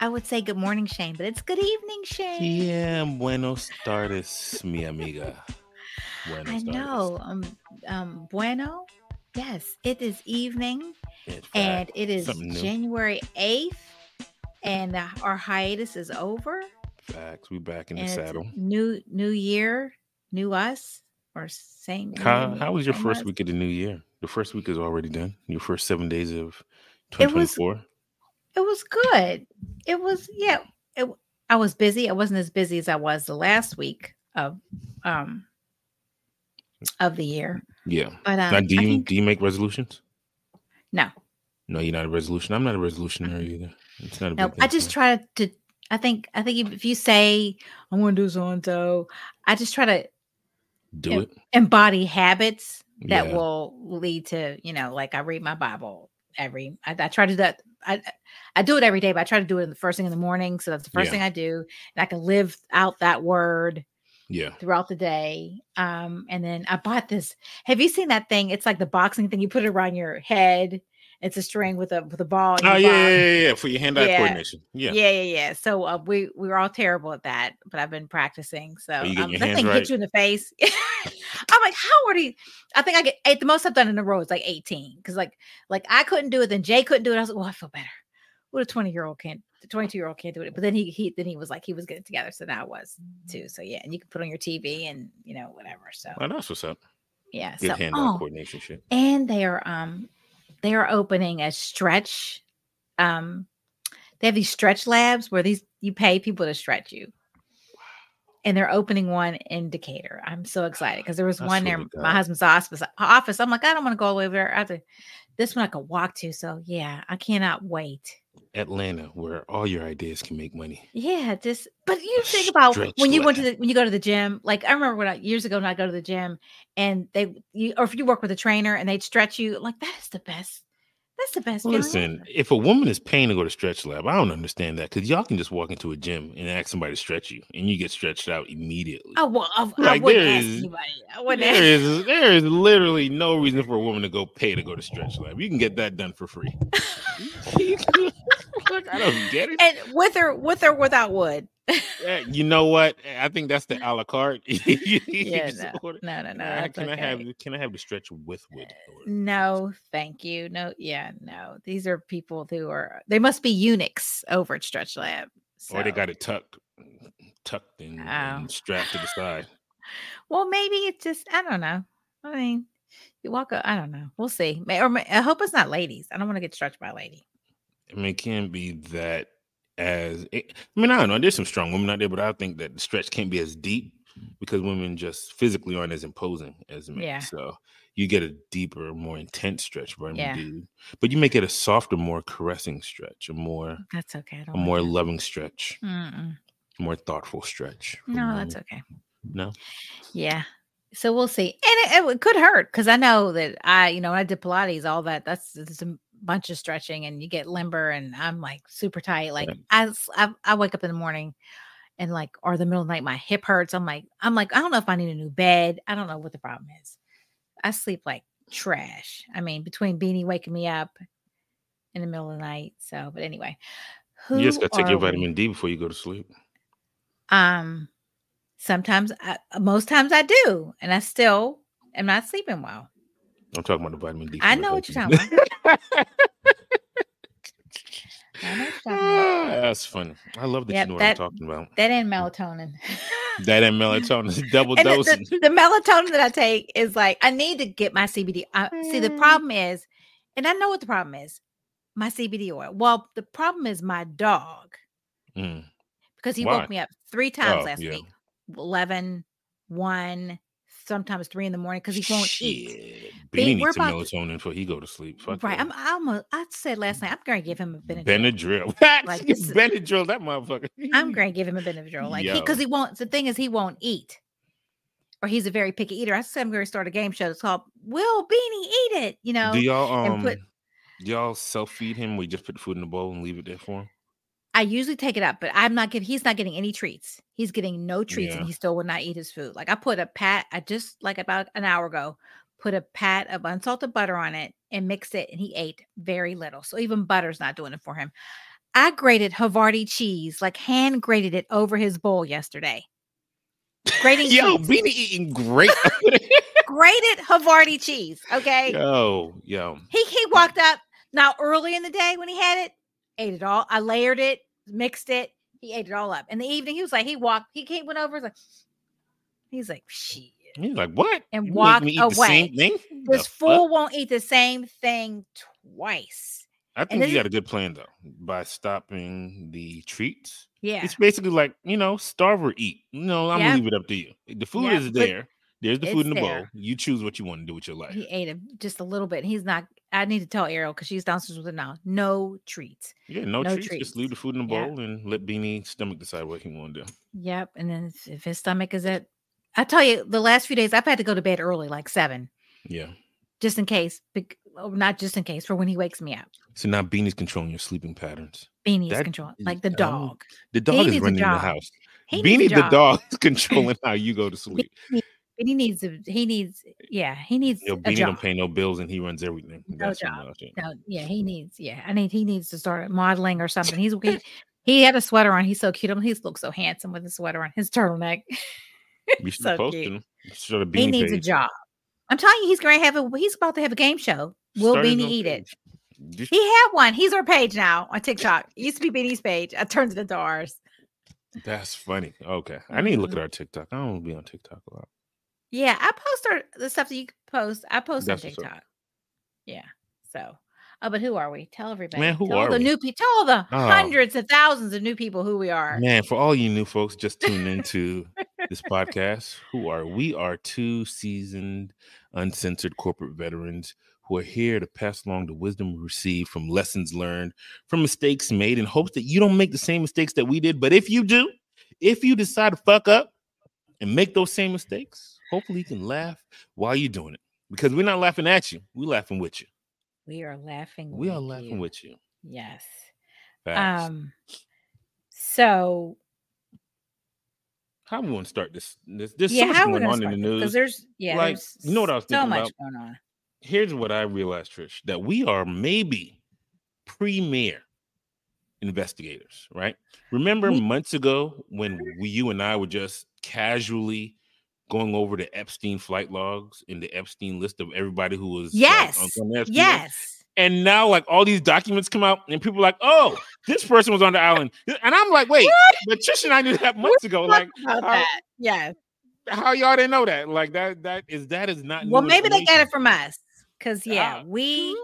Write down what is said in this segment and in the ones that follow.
I would say good morning, Shane, but it's good evening, Shane. Yeah, buenos tardes, mi amiga. Buenos I know. Um, um, bueno. Yes, it is evening, and it is January eighth, and uh, our hiatus is over. Facts. We back in the saddle. New New Year, new us, or same. How How was your first us? week of the new year? The first week is already done. Your first seven days of twenty twenty four it was good. It was yeah. It, I was busy. I wasn't as busy as I was the last week of um of the year. Yeah. But um, now, do you think, do you make resolutions? No. No, you're not a resolution. I'm not a resolutionary either. It's not a no. I just try to. I think. I think if you say I'm going to do so and so, I just try to do it. Embody habits that yeah. will lead to you know, like I read my Bible every. I, I try to do that I I do it every day, but I try to do it in the first thing in the morning. So that's the first yeah. thing I do. And I can live out that word yeah throughout the day. Um, and then I bought this. Have you seen that thing? It's like the boxing thing. You put it around your head. It's a string with a with a ball. Oh yeah, yeah, yeah, yeah, for your hand-eye yeah. coordination. Yeah, yeah, yeah, yeah. So uh, we we were all terrible at that, but I've been practicing. So um, that thing right? hit you in the face. I'm like, how are you? I think I get eight. The most I've done in a row is like 18. Because like like I couldn't do it, then Jay couldn't do it. I was like, well, I feel better. What a 20 year old can't, 22 year old can't do it. But then he he then he was like he was getting together. So now it was too. So yeah, and you can put on your TV and you know whatever. So well, that's what's up. Yeah. Good so, hand oh, coordination shit. And they are um they are opening a stretch. Um, they have these stretch labs where these you pay people to stretch you and they're opening one in Decatur. I'm so excited because there was one near my husband's office. Office. I'm like, I don't want to go all the way over there. I have to, this one I could walk to. So yeah, I cannot wait. Atlanta, where all your ideas can make money. Yeah, just but you think about when you lab. went to the when you go to the gym. Like I remember when I, years ago when I go to the gym and they you or if you work with a trainer and they'd stretch you, like that is the best that's the best. Listen, if a woman is paying to go to stretch lab, I don't understand that because y'all can just walk into a gym and ask somebody to stretch you, and you get stretched out immediately. Oh well, I, like, I wouldn't there ask is, anybody. I wouldn't there is, there is literally no reason for a woman to go pay to go to stretch lab. You can get that done for free. like, I don't get it. And with or with or without wood. You know what? I think that's the a la carte. yeah, no, no, no, no. Uh, can okay. I have can I have the stretch with wood? Uh, no, thank you. No, yeah, no. These are people who are they must be eunuchs over at Stretch Lab. So. Or they got it tucked, tucked and, oh. and strapped to the side. well, maybe it's just I don't know. I mean, you walk. Up, I don't know. We'll see. May, Or may, I hope it's not ladies. I don't want to get stretched by a lady. I mean, it can be that as it, I mean, I don't know. There's some strong women out there, but I think that the stretch can't be as deep because women just physically aren't as imposing as men. Yeah. So you get a deeper, more intense stretch from yeah. dude, but you make it a softer, more caressing stretch, a more that's okay, a more loving stretch, Mm-mm. more thoughtful stretch. No, that's okay. No. Yeah. So we'll see, and it, it could hurt because I know that I, you know, I did Pilates, all that. That's a bunch of stretching and you get limber and I'm like super tight. Like I, I, I wake up in the morning and like or the middle of the night my hip hurts. I'm like I'm like I don't know if I need a new bed. I don't know what the problem is. I sleep like trash. I mean between Beanie waking me up in the middle of the night. So but anyway, you just got to take your vitamin we? D before you go to sleep. Um, sometimes, I, most times I do, and I still am not sleeping well. I'm talking about the vitamin D. I know what you're talking about. That's funny. I love that yep, you know that, what I'm talking about. That and melatonin. that ain't melatonin. Double dosing. The, the, the, melatonin that I take is like I need to get my CBD. I, see, the mm. problem is, and I know what the problem is, my CBD oil. Well, the problem is my dog. Mm. Because he Why? woke me up three times oh, last yeah. week. 11, 1, sometimes three in the morning because he won't Shit. eat. Beanie needs some melatonin before he go to sleep. Fuck right. I'm, I'm a, I said last night, I'm going to give him a Benadryl. Benadryl. like, Benadryl, that motherfucker. I'm going to give him a Benadryl. Like, because he, he, won't, the thing is, he won't eat. Or he's a very picky eater. I said I'm going to start a game show. It's called Will Beanie Eat It? You know, do y'all um, put, y'all self feed him? We just put the food in the bowl and leave it there for him. I usually take it up, but I'm not getting. He's not getting any treats. He's getting no treats, yeah. and he still will not eat his food. Like I put a pat. I just like about an hour ago put a pat of unsalted butter on it and mixed it, and he ate very little. So even butter's not doing it for him. I grated Havarti cheese, like hand grated it over his bowl yesterday. Grating Yo, cheese. Beanie eating great. grated Havarti cheese. Okay. Yo, yo. He he walked up now early in the day when he had it, ate it all. I layered it, mixed it. He ate it all up. In the evening, he was like, he walked, he came went over, like, he's like, shit. He's like, what? And you walked away. This fool won't eat the same thing twice. I think you got a good plan though by stopping the treats. Yeah, it's basically like you know, starve or eat. You know, I'm gonna leave it up to you. The food is there. There's the food in the there. bowl. You choose what you want to do with your life. He ate it just a little bit. He's not. I need to tell Ariel because she's downstairs with it now. No treats. Yeah, no, no treats. treats. Just leave the food in the bowl and let Beanie stomach decide what he want to do. Yep. And then if his stomach is at, I tell you, the last few days I've had to go to bed early, like seven. Yeah. Just in case, oh, not just in case, for when he wakes me up. So now Beanie's controlling your sleeping patterns. Beanie's controlling, like the dog. the dog is running the house. He Beanie the dog is controlling how you go to sleep. He needs a, he needs yeah he needs you know, Beanie don't pay no bills and he runs everything. No That's job. No, yeah, he needs yeah. I need he needs to start modeling or something. He's he, he had a sweater on. He's so cute. He looks so handsome with a sweater on. His turtleneck. You should so post him. he needs page. a job. I'm telling you, he's going to have a. He's about to have a game show. Will Start Beanie eat page. it? He had one. He's our page now on TikTok. It used to be Beanie's page. I turned it into ours. That's funny. Okay, I need to look at mm-hmm. our TikTok. I don't want to be on TikTok a lot. Yeah, I post our, the stuff that you post. I post That's on TikTok. Yeah. So, oh, but who are we? Tell everybody. Man, who tell are the we? new people? Tell all the oh. hundreds of thousands of new people who we are. Man, for all you new folks just tuning into this podcast, who are we? Are two seasoned, uncensored corporate veterans who are here to pass along the wisdom we received from lessons learned, from mistakes made, in hopes that you don't make the same mistakes that we did. But if you do, if you decide to fuck up and make those same mistakes, hopefully you can laugh while you're doing it because we're not laughing at you, we're laughing with you. We are laughing. We are laughing you. with you. Yes. Facts. Um. So, how we want to start this? This there's yeah, so much going on in the news. Because there's yeah, like there's you know what I was thinking so much about? going on. Here's what I realized, Trish, that we are maybe premier investigators, right? Remember months ago when we, you and I were just casually going over the Epstein flight logs in the Epstein list of everybody who was yes, like, yes. And now, like all these documents come out, and people are like, "Oh, this person was on the island," and I'm like, "Wait, but Trish and I knew that months ago." Like, how, yes. How y'all didn't know that? Like that? That is that is not. Well, maybe they got it from us, because yeah, uh, we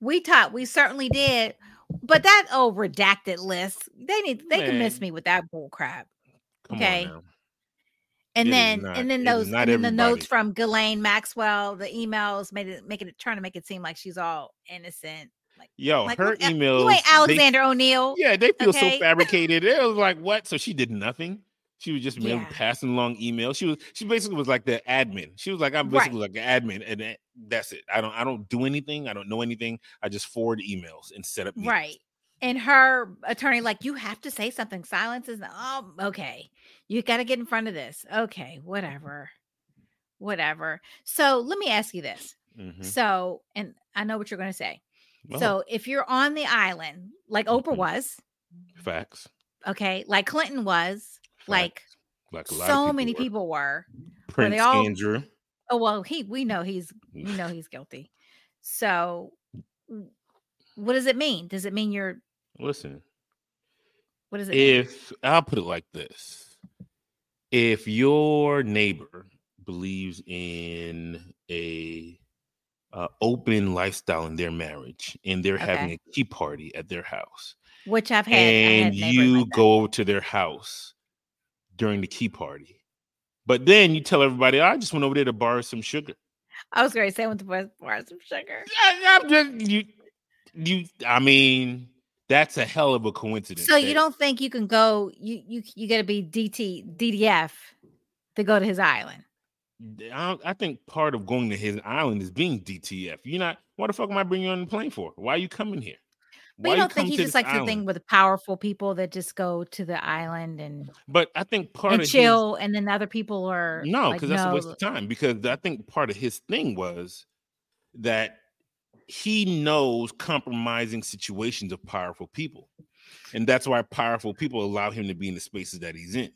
we taught we certainly did. But that old redacted list, they need they Man. can miss me with that bull crap. Okay. And it then not, and then those and then the notes from Ghislaine Maxwell, the emails made it making it trying to make it seem like she's all innocent. Like, Yo, like, her emails. You ain't Alexander O'Neill. Yeah, they feel okay? so fabricated. It was like, what? So she did nothing. She was just yeah. passing along emails. She was she basically was like the admin. She was like, I'm basically right. like an admin, and that's it. I don't I don't do anything. I don't know anything. I just forward emails and set up right. And her attorney, like, you have to say something. Silence is oh okay. You got to get in front of this. Okay, whatever. Whatever. So let me ask you this. Mm-hmm. So, and I know what you're going to say. Oh. So, if you're on the island, like Oprah mm-hmm. was, facts. Okay, like Clinton was, facts. like, like so people many were. people were. Prince they all, Andrew. Oh well, he we know he's we know he's guilty. So, what does it mean? Does it mean you're listen? What is it? If mean? I'll put it like this, if your neighbor believes in a uh, open lifestyle in their marriage and they're okay. having a tea party at their house which i've had and had you like go to their house during the key party but then you tell everybody i just went over there to borrow some sugar i was going to say i went to borrow some sugar I, I'm just, you you i mean that's a hell of a coincidence. So you don't think you can go? You you you got to be DT DDF to go to his island. I, I, think part of going to his island is being DTF. You're not. What the fuck am I bringing you on the plane for? Why are you coming here? But you don't think he just likes the thing with powerful people that just go to the island and but I think part and of chill, his, and then other people are no, because like, that's no. a waste of time. Because I think part of his thing was that he knows compromising situations of powerful people. and that's why powerful people allow him to be in the spaces that he's in.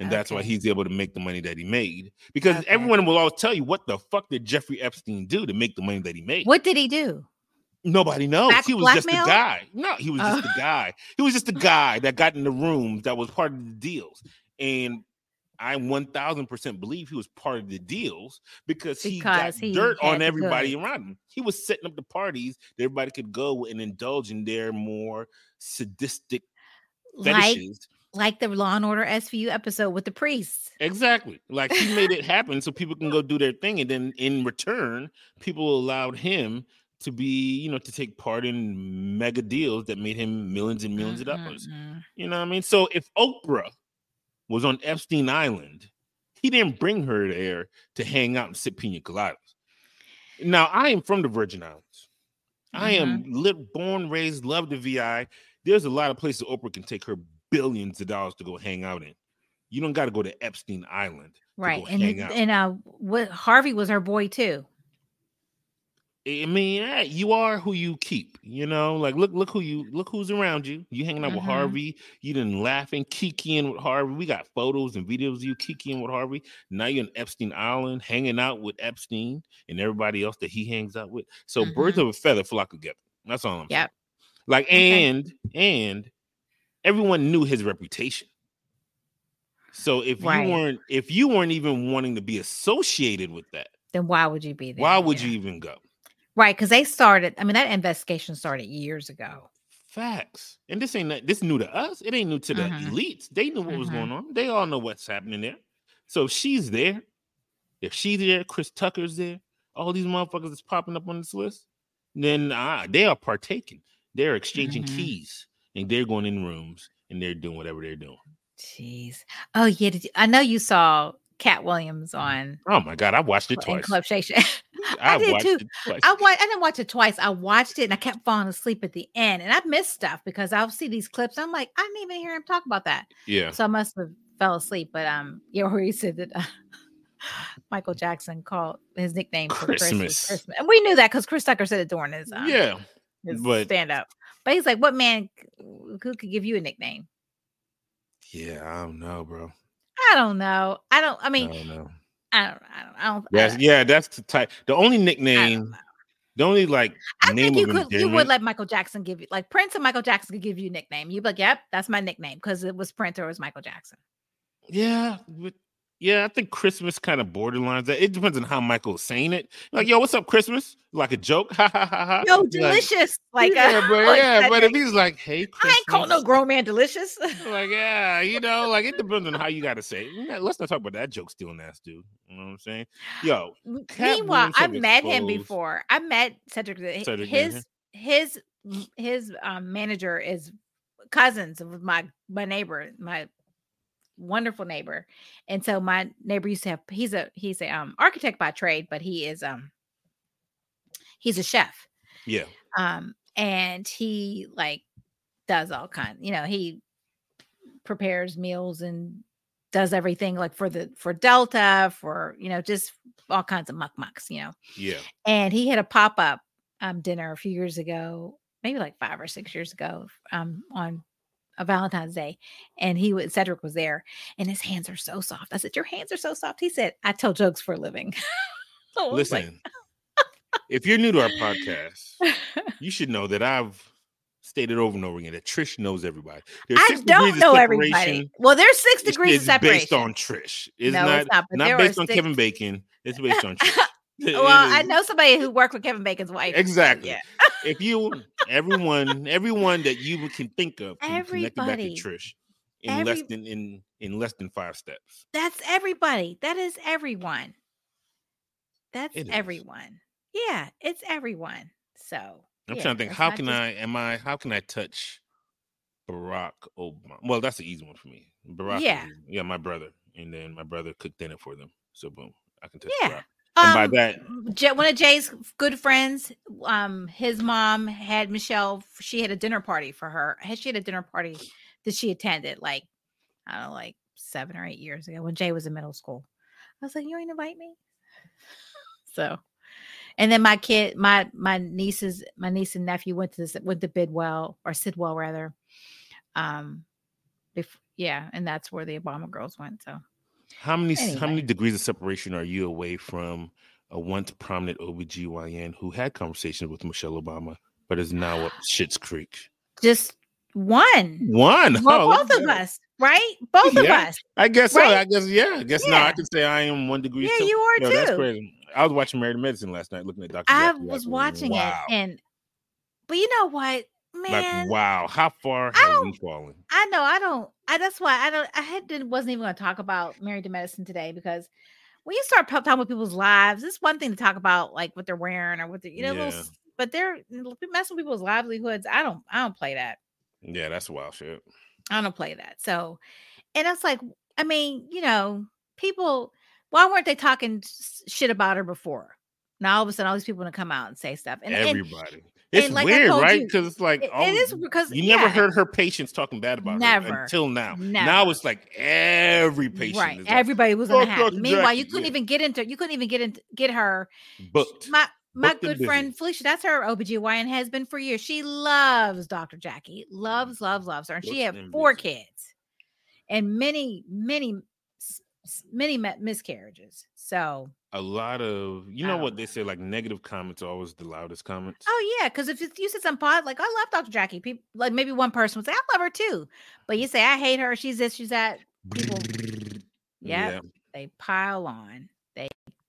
And okay. that's why he's able to make the money that he made. Because okay. everyone will always tell you, what the fuck did Jeffrey Epstein do to make the money that he made? What did he do? Nobody knows. He was blackmail? just a guy. No, he was just oh. a guy. He was just a guy that got in the rooms that was part of the deals. And I 1000% believe he was part of the deals because, because he got he dirt on everybody around him. He was setting up the parties that everybody could go and indulge in their more sadistic fetishes. Like, like the Law and Order SVU episode with the priests. Exactly. Like he made it happen so people can go do their thing. And then in return, people allowed him to be, you know, to take part in mega deals that made him millions and 1000000s mm-hmm. of dollars. You know what I mean? So if Oprah was on Epstein Island, he didn't bring her there to hang out and sip pina coladas. Now, I am from the Virgin Islands. Mm-hmm. I am mm-hmm. lit, born, raised, love the VI. There's a lot of places Oprah can take her billions of dollars to go hang out in. You don't got to go to Epstein Island, right? and and uh, what Harvey was her boy too. I mean, you are who you keep. You know, like look, look who you look who's around you. You hanging out mm-hmm. with Harvey. You didn't laughing, kikiing with Harvey. We got photos and videos of you kikiing with Harvey. Now you're in Epstein Island, hanging out with Epstein and everybody else that he hangs out with. So mm-hmm. birds of a feather flock together. That's all I'm yep. saying. Like and okay. and everyone knew his reputation. So if right. you weren't if you weren't even wanting to be associated with that, then why would you be there? Why would yeah. you even go? Right, because they started. I mean, that investigation started years ago. Facts, and this ain't this new to us. It ain't new to the mm-hmm. elites. They knew what mm-hmm. was going on. They all know what's happening there. So if she's there, if she's there, Chris Tucker's there, all these motherfuckers is popping up on this list, then uh, they are partaking. They're exchanging mm-hmm. keys and they're going in rooms and they're doing whatever they're doing. Jeez. Oh yeah. You, I know you saw Katt Williams on. Oh my god, I watched it twice. Club Shay. I, I did too. I watched. I didn't watch it twice. I watched it and I kept falling asleep at the end, and I missed stuff because I'll see these clips. I'm like, I didn't even hear him talk about that. Yeah. So I must have fell asleep. But um, yeah, where he said that. Uh, Michael Jackson called his nickname for Christmas. Christmas. Christmas. And we knew that because Chris Tucker said it during his um, yeah his but, stand up. But he's like, what man who could give you a nickname? Yeah, I don't know, bro. I don't know. I don't. I mean, I don't know. I don't. I don't. I don't yes, I, yeah, that's the type. The only nickname. The only like I think you could you would let Michael Jackson give you like Prince and Michael Jackson could give you a nickname. You'd be like, yep, that's my nickname because it was Prince or it was Michael Jackson. Yeah, but yeah, I think Christmas kind of borderlines that. It depends on how Michael's saying it. Like, yo, what's up, Christmas? Like a joke. Ha ha ha ha. No, delicious. Like, like yeah, but like yeah, but if he's like, hey, Christmas, I ain't call no grown man delicious. like, yeah, you know, like it depends on how you gotta say it. Let's not talk about that joke stealing ass dude. You know what I'm saying? Yo. Meanwhile, I've met him before. I met Cedric. Cedric his his his um, manager is cousins of my my neighbor, my wonderful neighbor. And so my neighbor used to have he's a he's a um architect by trade, but he is um he's a chef. Yeah. Um and he like does all kind, you know, he prepares meals and does everything like for the for Delta, for you know, just all kinds of muck mucks, you know. Yeah. And he had a pop-up um dinner a few years ago, maybe like five or six years ago, um on a Valentine's Day, and he was Cedric was there, and his hands are so soft. I said, "Your hands are so soft." He said, "I tell jokes for a living." Listen, like, if you're new to our podcast, you should know that I've stated over and over again that Trish knows everybody. I don't know everybody. Well, there's six degrees it's, of separation based on Trish. It's no, not, it's not, not based on six... Kevin Bacon. It's based on Trish. Well, I know somebody who worked with Kevin Bacon's wife. Exactly. Yeah. if you, everyone, everyone that you can think of, can everybody, back to Trish in every, less than in in less than five steps. That's everybody. That is everyone. That's everyone. Yeah, it's everyone. So I'm yeah, trying to think. How can just... I? Am I? How can I touch Barack Obama? Well, that's an easy one for me. Barack. Yeah. Yeah, my brother, and then my brother cooked dinner for them. So boom, I can touch yeah. Barack. And by um, that, one of Jay's good friends, um, his mom had Michelle. She had a dinner party for her. Had She had a dinner party that she attended, like I don't know, like seven or eight years ago when Jay was in middle school. I was like, "You ain't invite me." so, and then my kid, my my nieces, my niece and nephew went to this, went to Bidwell or Sidwell rather, Um, before, yeah, and that's where the Obama girls went. So, how many anyway. how many degrees of separation are you away from a once prominent OBGYN who had conversations with Michelle Obama, but is now at Schitt's Creek? Just one. One. Well, oh, both of us, right? Both yeah, of us. I guess right? so. I guess yeah. I guess yeah. now I can say I am one degree. Yeah, you are too. That's crazy. I was watching Married Medicine last night, looking at Doctor. I was watching wow. it, and but you know what, man? Like wow, how far have we fallen? I know. I don't. I that's why I don't. I had wasn't even going to talk about Married to Medicine today because when you start talking about people's lives, it's one thing to talk about like what they're wearing or what they, you know, yeah. little, but they're messing with people's livelihoods. I don't. I don't play that. Yeah, that's wild shit. I don't play that. So, and it's like, I mean, you know, people, why weren't they talking shit about her before? Now all of a sudden, all these people want to come out and say stuff. And everybody. And, it's like weird, right? Because it's like it, it oh, is because you never heard her patients talking bad about never, her until now. Never. Now it's like every patient, right? Everybody was unhappy. Meanwhile, you couldn't yeah. even get into you couldn't even get into get her booked. My my good friend Felicia, that's her OBGYN has been for years. She loves Dr. Jackie, mm. loves, loves, loves her. And she had four kids and many, many, many miscarriages. So a lot of you know what they say like negative comments are always the loudest comments. Oh yeah, because if you said some pod like I love Dr. Jackie, people like maybe one person would say I love her too, but you mm. say I hate her, she's this, she's that. People, yeah, they pile on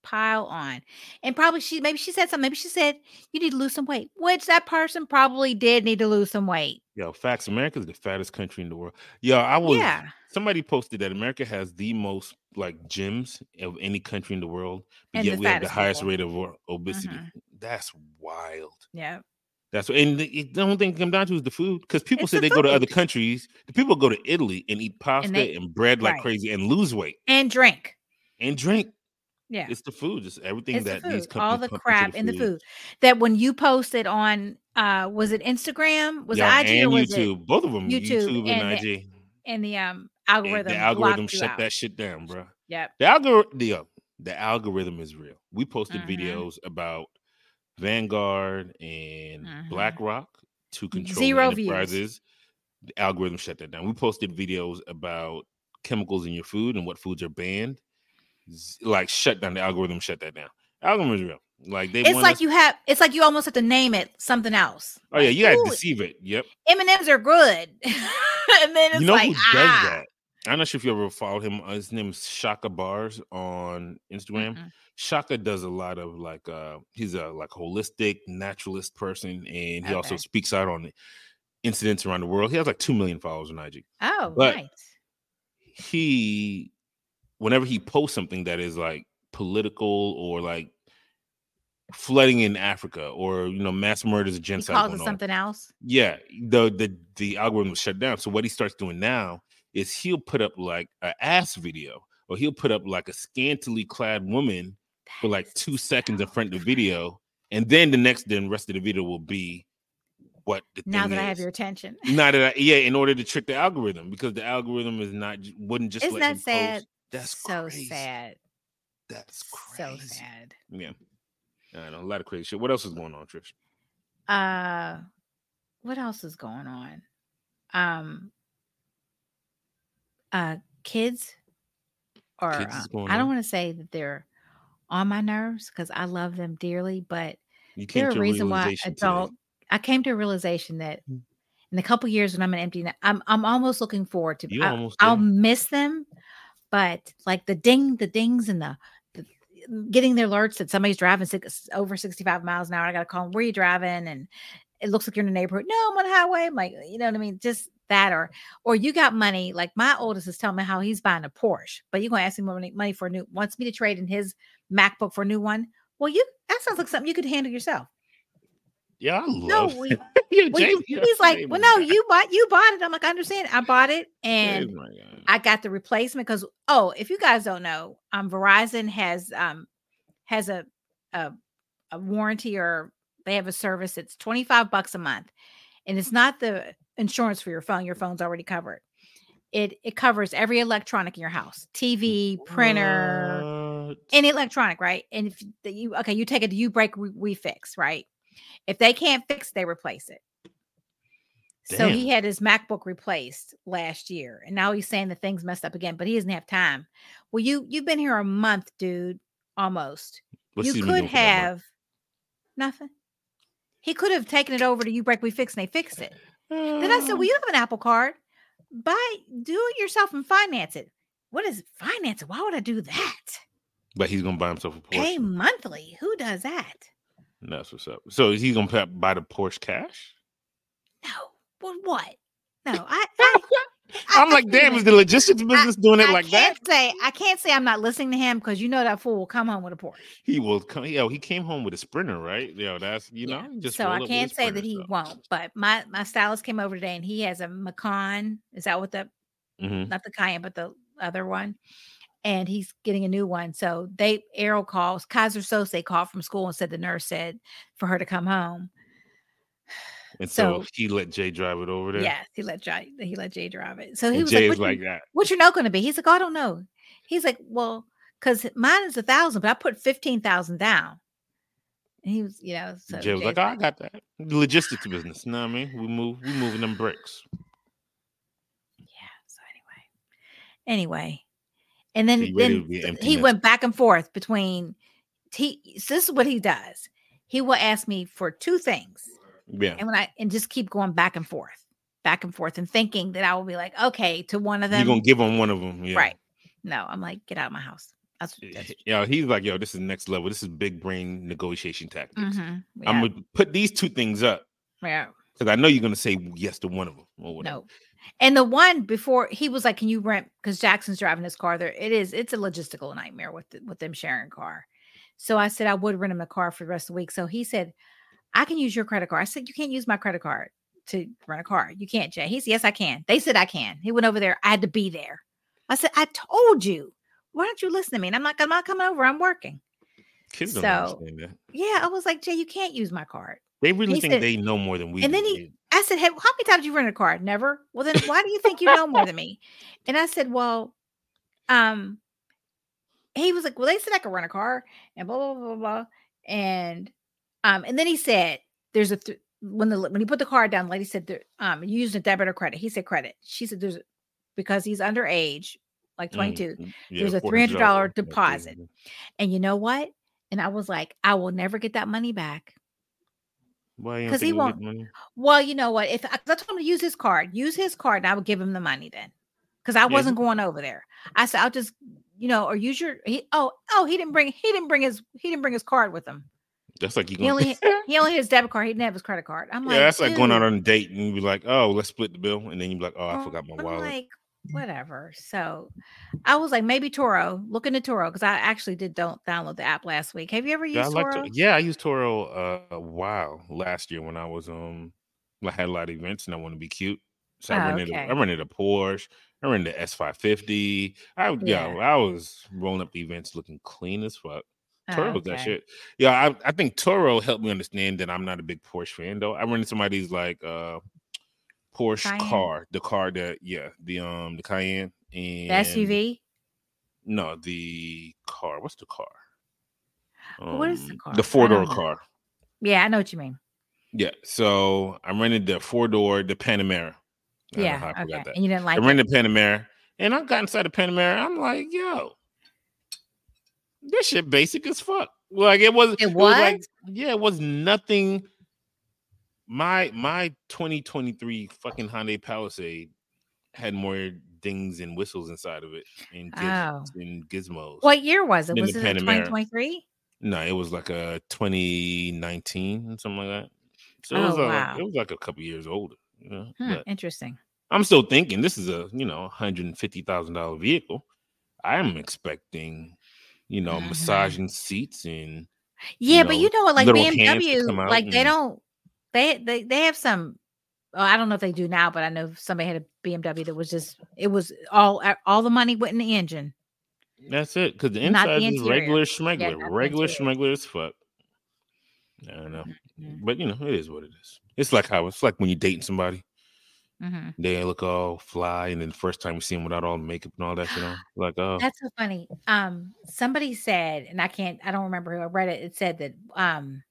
pile on. And probably she maybe she said something. Maybe she said you need to lose some weight, which that person probably did need to lose some weight. Yo, facts. America is the fattest country in the world. Yo, I was yeah. somebody posted that America has the most like gyms of any country in the world, but and yet we have the highest people. rate of obesity. Mm-hmm. That's wild. Yeah. That's what, and the, the only thing come down to is the food. Because people it's say the they food. go to other countries. The people go to Italy and eat pasta and, they, and bread like right. crazy and lose weight and drink and drink. Yeah. It's the food, just everything it's that the these all the crap in the food. That when you posted on uh was it Instagram? Was yeah, it IG and YouTube? Both of them, YouTube, YouTube and, and, IG. And the um algorithm. And the algorithm shut that shit down, bro. Yep. The algorithm the, uh, the algorithm is real. We posted mm-hmm. videos about Vanguard and mm-hmm. BlackRock to control Zero enterprises. Views. The algorithm shut that down. We posted videos about chemicals in your food and what foods are banned like shut down the algorithm, shut that down. Algorithm is real. Like they It's like us- you have it's like you almost have to name it something else. Oh yeah, you gotta deceive it. Yep. M&Ms are good. and then it's you know like, who ah. does that? I'm not sure if you ever followed him. Uh, his name is Shaka Bars on Instagram. Mm-hmm. Shaka does a lot of like uh he's a like holistic naturalist person and he okay. also speaks out on incidents around the world. He has like two million followers on IG. Oh, but nice. He whenever he posts something that is like political or like flooding in Africa or you know mass murders genocide. He calls it something else. Yeah, the the the algorithm was shut down. So what he starts doing now is he'll put up like an ass video or he'll put up like a scantily clad woman for like two seconds in front of the video, and then the next then rest of the video will be what now that is. I have your attention. Now that I, yeah, in order to trick the algorithm because the algorithm is not wouldn't just isn't that sad? Post. That's so crazy. sad. That's crazy. So sad. Yeah. I know a lot of crazy shit. What else is going on, Trish? Uh what else is going on? Um uh kids or kids uh, I don't want to say that they're on my nerves because I love them dearly, but you there's a reason why adult today. I came to a realization that mm. in a couple years when I'm an empty I'm I'm almost looking forward to I, I'll miss them, but like the ding, the dings, and the, the getting the alerts that somebody's driving six, over 65 miles an hour. I got to call them, where are you driving? And it looks like you're in the neighborhood. No, I'm on the highway. I'm like, you know what I mean? Just that, or or you got money. Like my oldest is telling me how he's buying a Porsche, but you're gonna ask him money, money for a new wants me to trade in his MacBook for a new one. Well, you that sounds like something you could handle yourself. Yeah, I love. No, we, well, he's like, well, no, you bought you bought it. I'm like, I understand. I bought it, and I got the replacement because oh, if you guys don't know, um, Verizon has um has a a, a warranty or they have a service. It's 25 bucks a month, and it's not the insurance for your phone. Your phone's already covered. It it covers every electronic in your house, TV, printer, what? any electronic, right? And if you okay, you take it, you break, we, we fix, right? If they can't fix, they replace it. Damn. So he had his MacBook replaced last year, and now he's saying the thing's messed up again, but he doesn't have time. Well, you you've been here a month, dude, almost. What's you could have nothing. He could have taken it over to you break we fix and they fixed it. Uh, then I said, Well, you have an Apple card. Buy do it yourself and finance it. What is finance? Why would I do that? But he's gonna buy himself a Porsche. Pay monthly. Who does that? That's what's up. So is he gonna buy the Porsche cash? No. Well, what? No, I, I I'm like, damn, is the logistics business I, doing it I like that? Say, I can't say I'm not listening to him because you know that fool will come home with a Porsche. He will come. Yo, he came home with a Sprinter, right? Yo, that's you know. Just so I can't say that he stuff. won't. But my my stylist came over today and he has a Macan. Is that what the mm-hmm. not the Cayenne, but the other one? And he's getting a new one. So they Arrow calls Kaiser Sose called from school and said the nurse said for her to come home. And so, so, he let Jay drive it over there. Yes, he let Jay he let Jay drive it. So he and was Jay like, like that. What's your note going to be? He's like, oh, I don't know. He's like, well, because mine is a thousand, but I put fifteen thousand down. And he was, you know, so Jay was like, oh, I got that. Logistics business. You know what I mean? We move, we moving them bricks. Yeah. So anyway. Anyway. And then, so then he went back and forth between he so this is what he does. He will ask me for two things yeah. And when I and just keep going back and forth, back and forth, and thinking that I will be like, okay, to one of them. You're gonna give him one of them, yeah. Right. No, I'm like, get out of my house. That's, that's yeah. He's like, yo, this is next level. This is big brain negotiation tactics. Mm-hmm. Yeah. I'm gonna put these two things up. Yeah. Because I know you're gonna say yes to one of them. No. And the one before he was like, "Can you rent?" Because Jackson's driving his car. There, it is. It's a logistical nightmare with the, with them sharing car. So I said I would rent him a car for the rest of the week. So he said, I can use your credit card. I said, You can't use my credit card to rent a car. You can't, Jay. He said, Yes, I can. They said I can. He went over there. I had to be there. I said, I told you. Why don't you listen to me? And I'm like, I'm not coming over. I'm working. Kids so, don't understand that. Yeah, I was like, Jay, you can't use my card. They really he think said, they know more than we. And then he, I said, Hey, how many times you rent a car? Never. Well, then why do you think you know more than me? And I said, Well, um, he was like, Well, they said I could rent a car and blah blah blah blah. blah. And um, and then he said, "There's a th- when the when he put the card down, the lady said, there, um, you used a debit or credit." He said credit. She said, "There's because he's underage, like 22. Mm, yeah, there's a three hundred dollar deposit." And you know what? And I was like, "I will never get that money back." Because he won't. Well, you know what? If I, I told him to use his card, use his card, and I would give him the money then, because I yeah. wasn't going over there. I said, "I'll just." You know, or use your he oh oh he didn't bring he didn't bring his he didn't bring his card with him. That's like you he only he only has debit card. He didn't have his credit card. I'm like, yeah, that's like going out on a date and you be like, oh, let's split the bill, and then you be like, oh, I forgot my I'm wallet. Like whatever. So I was like, maybe Turo. Look into Turo because I actually did don't download the app last week. Have you ever used yeah, I Turo? To, yeah, I used Turo uh, a while last year when I was um I had a lot of events and I want to be cute. So I oh, rented okay. a, I rented a Porsche. I rented the S five fifty. I yeah. yeah, I was rolling up the events looking clean as fuck. Turo oh, okay. that shit. Yeah, I, I think Turo helped me understand that I'm not a big Porsche fan though. I run into somebody's like uh Porsche Cayenne. car, the car that yeah, the um the Cayenne and the SUV. No, the car. What's the car? Um, what is the um, car? The four door car. Yeah, I know what you mean. Yeah, so I rented the four door, the Panamera. yeah, okay. And you didn't like. I rented the Panamera, and I got inside the Panamera. I'm like, yo, this shit basic as fuck. Like it was. It, it was? like yeah, it was nothing. My my 2023 fucking Hyundai Palisade had more dings and whistles inside of it and, giz- oh. and gizmos. What year was it? Was it 2023? No, it was like a 2019 something like that. So it was oh, wow. it was like a couple years older. You know? hmm, interesting. I'm still thinking this is a you know 150 thousand dollar vehicle. I'm expecting you know, mm-hmm. massaging seats and yeah, you know, but you know what, like BMW, like and, they don't they they they have some. Well, I don't know if they do now, but I know somebody had a BMW that was just it was all all the money went in the engine. That's it, because the inside the is regular schmegler, yeah, regular schmegler as fuck. I don't know, mm-hmm. but you know, it is what it is. It's like how it's like when you're dating somebody Mm-hmm. They look all fly, and then the first time you see them without all the makeup and all that, you know, like oh, that's so funny. Um, somebody said, and I can't, I don't remember who I read it. It said that um,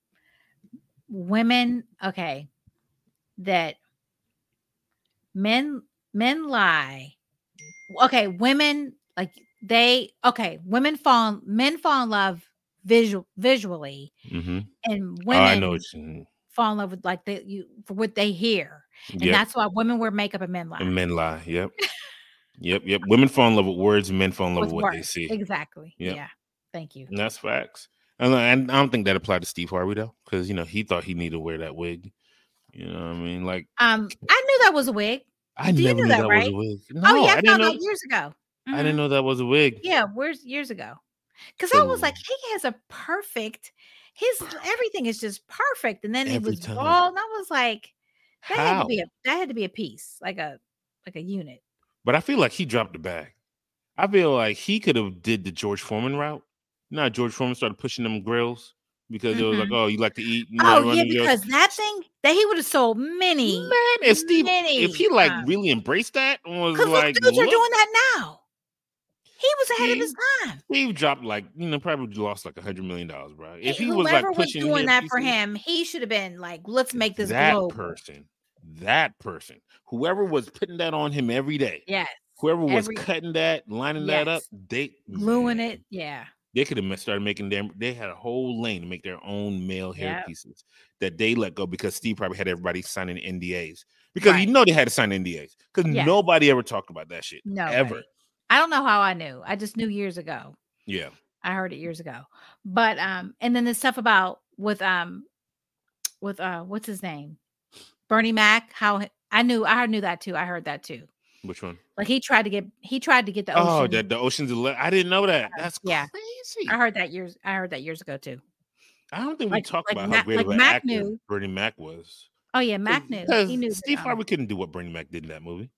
women, okay, that men men lie. Okay, women like they okay, women fall men fall in love visual visually, Mm-hmm. and Oh, I know women you fall in love with like they you for what they hear, and Yep. that's why women wear makeup and men lie. And men lie. Yep. Yep. Yep. Women fall in love with words, men fall in love with with what they see. Exactly. Yep. Yeah. Thank you. And that's facts. And, I- don't think that applied to Steve Harvey though, because you know he thought he needed to wear that wig. You know what I mean? Like Um, I knew that was a wig. I Do never knew that, that, right? was a wig. No, oh yeah, I I found out years ago. I didn't Mhm. know that was a wig. Yeah, where's years ago? Because I was like, he has a perfect. His everything is just perfect, and then he was time. bald, and I was like, that had to be a that had to be a piece, like a like a unit. But I feel like he dropped the bag. I feel like he could have did the George Foreman route. Now George Foreman started pushing them grills because it was like, Mhm. oh, you like to eat. you Oh yeah, because that thing that he would have sold many. man, if Steve, if he like really embraced that and was Because like, dudes are doing that now. He was ahead of his time. Steve dropped like you know probably lost like a hundred million dollars, bro. If He- he was like whoever was doing that for him, he should have been like, let's make this that global. person, that person, whoever was putting that on him every day, Yes, whoever was every- cutting that, lining that up, Yes. they gluing man, it. Yeah. They could have started making them. They had a whole lane to make their own male hair Yep. pieces that they let go because Steve probably had everybody signing NDAs because you know they had to sign NDAs because Yes. nobody ever talked about that shit No. ever. I don't know how I knew. I just knew years ago. Yeah, I heard it years ago. But um, and then the stuff about with um with uh what's his name? Bernie Mac, how I knew I knew that too. I heard that too. which one? Like he tried to get he tried to get the ocean. Oh, ocean. the, the Ocean's Eleven. I didn't know that. That's yeah. crazy. I heard that years I heard that years ago too. I don't think like- we talked like about Mac- how great like of an Mac actor knew. Bernie Mac was. Oh yeah, Mac knew. He knew Steve um, Harvey couldn't do what Bernie Mac did in that movie.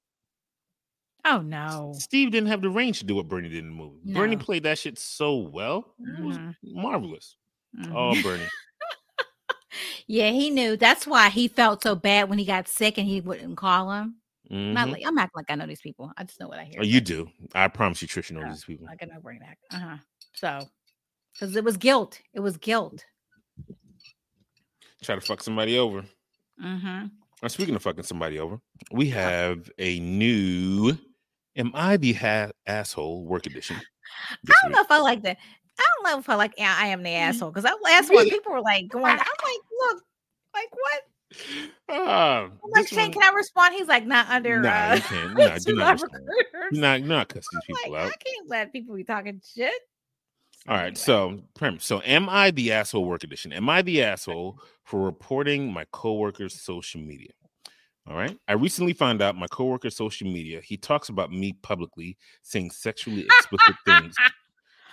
Oh no. Steve didn't have the range to do what Bernie did in the movie. Bernie played that shit so well. It was Mhm. marvelous. Mhm. Oh, Bernie. yeah, he knew. That's why he felt so bad when he got sick and he wouldn't call him. Not Mhm. like I'm acting like I know these people. I just know what I hear. Oh, you do. I promise you, Trisha knows Yeah. these people. I know Bernie Mac. Uh huh. So, because it was guilt. It was guilt. Try to fuck somebody over. Mm-hmm. Uh, speaking of fucking somebody over, we have a new Am I the ha- asshole work edition? I don't week. know if I like that. I don't know if I like yeah, I am the mm. asshole because last one people were like going. I'm like, look, like what? Ah, I'm like, Shane, one- can I respond? He's like, not under. Nah, uh, you can't. Nah, do not respond. not, not cuss these people like, out. I can't let people be talking shit. All right. Anyway. So, premise. So, am I the asshole work edition? Am I the asshole for reporting my coworker's social media? All right. I recently found out my coworker's social media. He talks about me publicly saying sexually explicit things.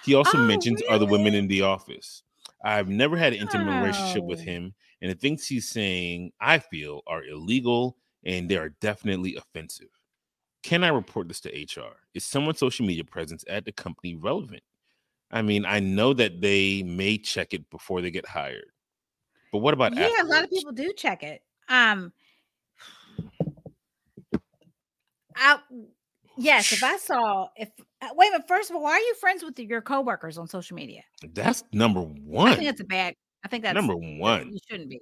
He also Oh, mentions other women in the office. I've never had an intimate relationship with Oh. him, and the things he's saying I feel are illegal and they are definitely offensive. Can I report this to HR? Is someone's social media presence at the company relevant? I mean, I know that they may check it before they get hired, but what about yeah, a lot of people do check it. Um, I yes, if I saw if uh, wait but first of all, why are you friends with your coworkers on social media? That's number one. I think that's a bad. I think that's Number one. You shouldn't be.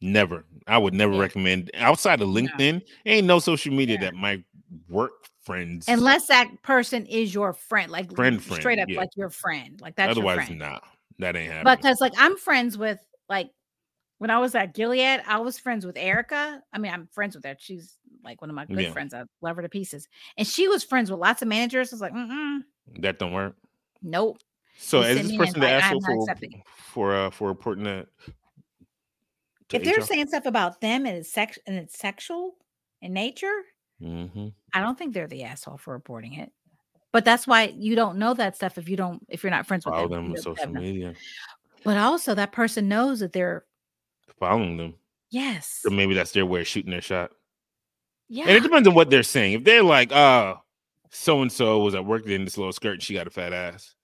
Never. I would never Yeah. recommend outside of LinkedIn. Ain't no social media Yeah. that my work friends. Unless that person is your friend, like Friend, friend, straight up, yeah. like your friend, like that's otherwise, nah, that ain't happening. Because like I'm friends with like when I was at Gilead, I was friends with Erica. I mean, I'm friends with her. She's like one of my good Yeah. friends. I love her to pieces. And she was friends with lots of managers. I was like, mm that don't work. nope. So, is this person the asshole for accepting. for uh, for reporting that? if they're saying stuff about them and it's sex and it's sexual in nature, Mhm. I don't think they're the asshole for reporting it. But that's why you don't know that stuff if you don't if you're not friends with follow them. them on social them. media, But also that person knows that they're following them. yes. So maybe that's their way of shooting their shot. Yeah. And it depends on what they're saying. If they're like, uh, so and so was at work in this little skirt and she got a fat ass,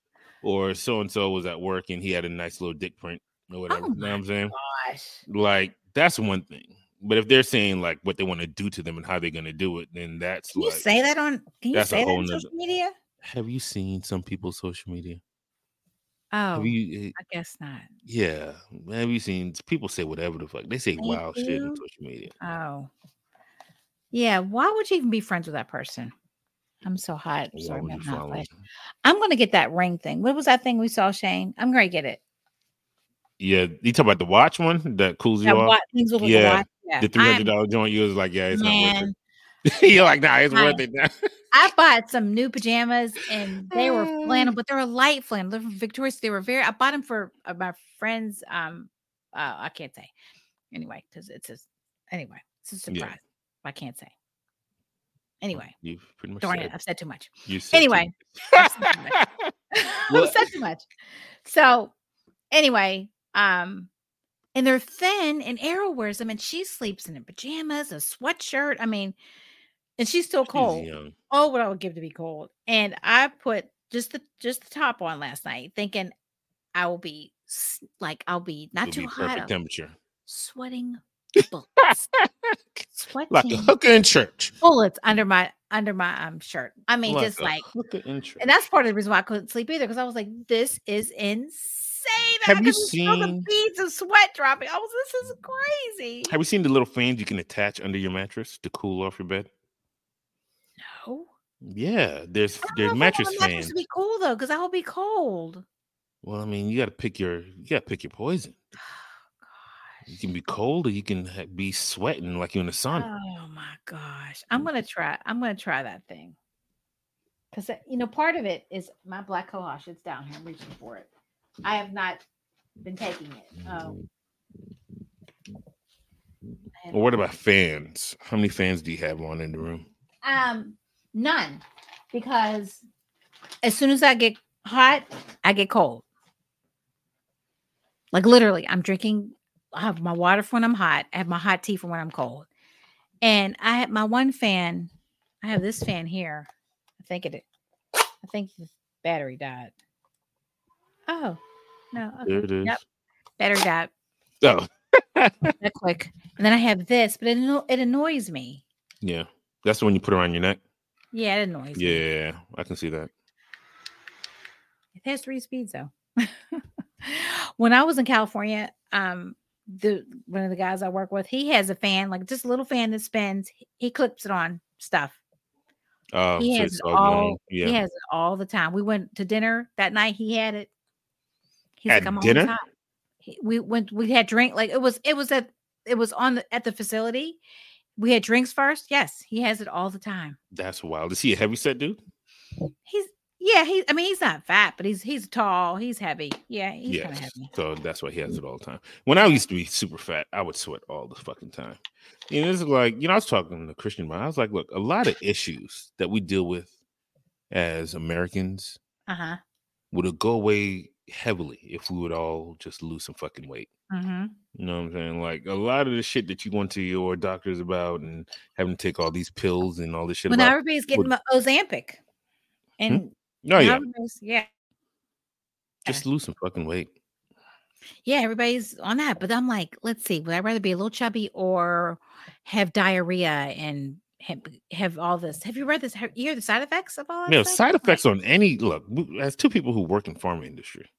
or so and so was at work and he had a nice little dick print or whatever. Oh you know what I'm saying? Gosh. Like that's one thing. But if they're saying like what they want to do to them and how they're gonna do it, then that's Can like you say that on can you say that on social media? have you seen some people's social media? Oh, you eh, I guess not. yeah. Have you seen people say whatever the fuck? They say wild shit do? social media. Oh. Yeah, why would you even be friends with that person? I'm so hot. Sorry, I'm, I'm gonna get that ring thing. What was that thing we saw, Shane? I'm gonna get it. Yeah, you talk about the watch one that cools you off. yeah, the, yeah, the three hundred dollar joint. You was like, yeah, it's man, not worth it. You're like, nah, it's I, worth it now. I bought some new pajamas and they were flannel, but they were light flannel. They're from Victoria's. They were very. I bought them for uh, my friends. Um, uh, I can't say anyway because it's a anyway. It's a surprise. Yeah. I can't say. Anyway, you've pretty much darn said, it, I've said too much. You anyway, I've said too much. I've said too much. So anyway, um, and they're thin, and Arrow wears them, and she sleeps in her pajamas, a sweatshirt. I mean, and she's still cold. Oh, what I would give to be cold. And I put just the just the top on last night, thinking I will be like I'll be not It'll too be hot. temperature. Sweating bullets. Sweating like a hooker in church. Bullets under my under my um shirt. I mean, like just like and that's part of the reason why I couldn't sleep either because I was like, this is insane. Have I you seen the beads of sweat dropping? I was this is crazy. Have you seen the little fans you can attach under your mattress to cool off your bed? No. Yeah, there's there's mattress fans. To be cool though, because I will be cold. Well, I mean, you got to pick your you got to pick your poison. You can be cold or you can be sweating like you're in the sun. Oh my gosh. I'm mm. going to try. I'm going to try that thing. Because, you know, part of it is my black cohosh. It's down here. I'm reaching for it. I have not been taking it. Oh. Well, what about fans? How many fans do you have on in the room? Um, none. Because as soon as I get hot, I get cold. Like literally, I'm drinking I have my water for when I'm hot. I have my hot tea for when I'm cold. And I have my one fan. I have this fan here. I think it. I think the battery died. Oh no! Okay. There it is. Yep, battery died. Oh, that quick. And then I have this, but it it annoys me. Yeah, that's the one you put around your neck. Yeah, it annoys yeah, me. Yeah, I can see that. It has three speeds though. when I was in California, um, the one of the guys I work with, he has a fan, like just a little fan that spins. He clips it on stuff. Oh, he has it all. Yeah. He has it all the time. We went to dinner that night. He had it. He's at like, dinner. He, we went. We had drink. Like it was. It was at. It was on the at the facility. We had drinks first. Yes, he has it all the time. That's wild. Is he a heavy set dude? He's yeah, he. I mean, he's not fat, but he's he's tall. He's heavy. Yeah, he's yes. heavy. So that's why he has it all the time. When I used to be super fat, I would sweat all the fucking time. And it's like you know, I was talking to Christian. Mind. I was like, look, a lot of issues that we deal with as Americans uh-huh. would go away heavily if we would all just lose some fucking weight. Mm-hmm. You know what I'm saying? Like a lot of the shit that you went to your doctors about and having to take all these pills and all this shit. When everybody's getting would, Ozempic, and hmm? No, yeah. Yeah. Just lose some fucking weight. Yeah, everybody's on that. But I'm like, let's see, would I rather be a little chubby or have diarrhea and have, have all this? Have you read this? Have you heard the side effects of all? Yeah, side effects on any look, as two people who work in pharma industry,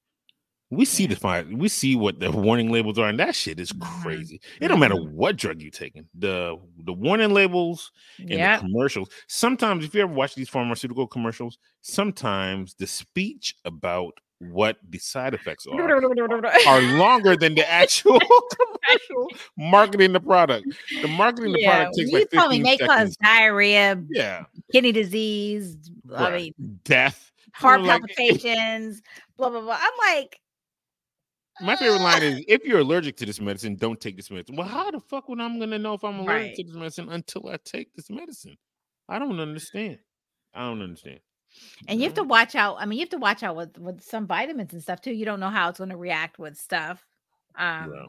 we see the fine, we see what the warning labels are, and that shit is mm-hmm. crazy. It don't matter mm-hmm. what drug you're taking. The the warning labels and yep. the commercials. Sometimes, if you ever watch these pharmaceutical commercials, sometimes the speech about what the side effects are are longer than the actual commercial marketing the product. The marketing the yeah, product takes you like probably may cause diarrhea, yeah, kidney disease, right. I mean death, heart palpitations, like, blah blah blah. I'm like, my favorite line is if you're allergic to this medicine, don't take this medicine. Well, how the fuck would I'm gonna know if I'm allergic right. to this medicine until I take this medicine? I don't understand. I don't understand. And you have to watch out. I mean, you have to watch out with with some vitamins and stuff too. You don't know how it's going to react with stuff. Um yeah.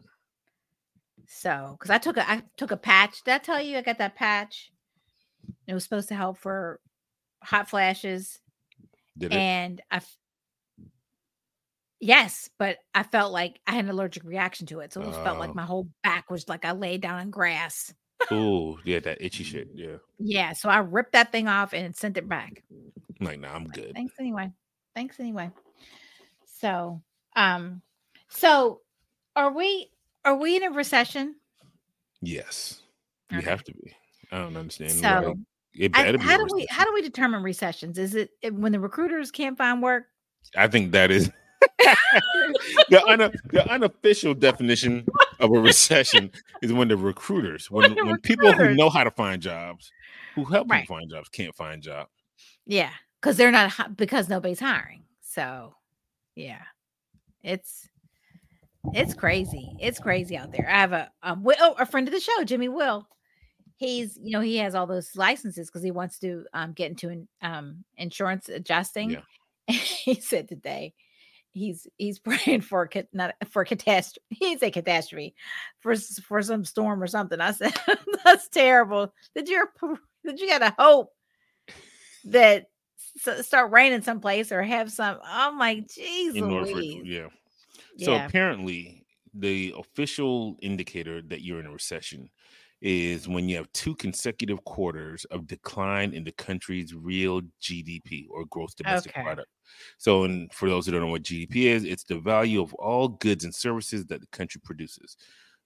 so because I took a I took a patch. Did I tell you I got that patch? It was supposed to help for hot flashes. And I Yes, but I felt like I had an allergic reaction to it. So it uh, felt like oh. my whole back was like I laid down in grass. oh, yeah, that itchy shit. Yeah. Yeah. So I ripped that thing off and sent it back. Like, nah, I'm good. Thanks anyway. Thanks anyway. So, um, so are we are we in a recession? Yes. We okay. have to be. I don't understand. So it better I, how do we how do we determine recessions? Is it when the recruiters can't find work? I think that is the, un, the, unofficial definition of a recession is when the recruiters, when, when, when people who know how to find jobs, who help right. people find jobs, can't find jobs. Yeah, because they're not because nobody's hiring. So, yeah, it's it's crazy. It's crazy out there. I have a um, oh, a friend of the show, Jimmy Will. He's you know he has all those licenses because he wants to um, get into um, insurance adjusting. Yeah. he said today he's he's praying for not for catastrophe. He's a catastrophe for for some storm or something. I said that's terrible. Did you did you got to hope that start raining someplace or have some? Oh my Jesus, yeah. So yeah. apparently, the official indicator that you're in a recession is when you have two consecutive quarters of decline in the country's real GDP or gross domestic okay. product. So, and for those who don't know what GDP is, it's the value of all goods and services that the country produces.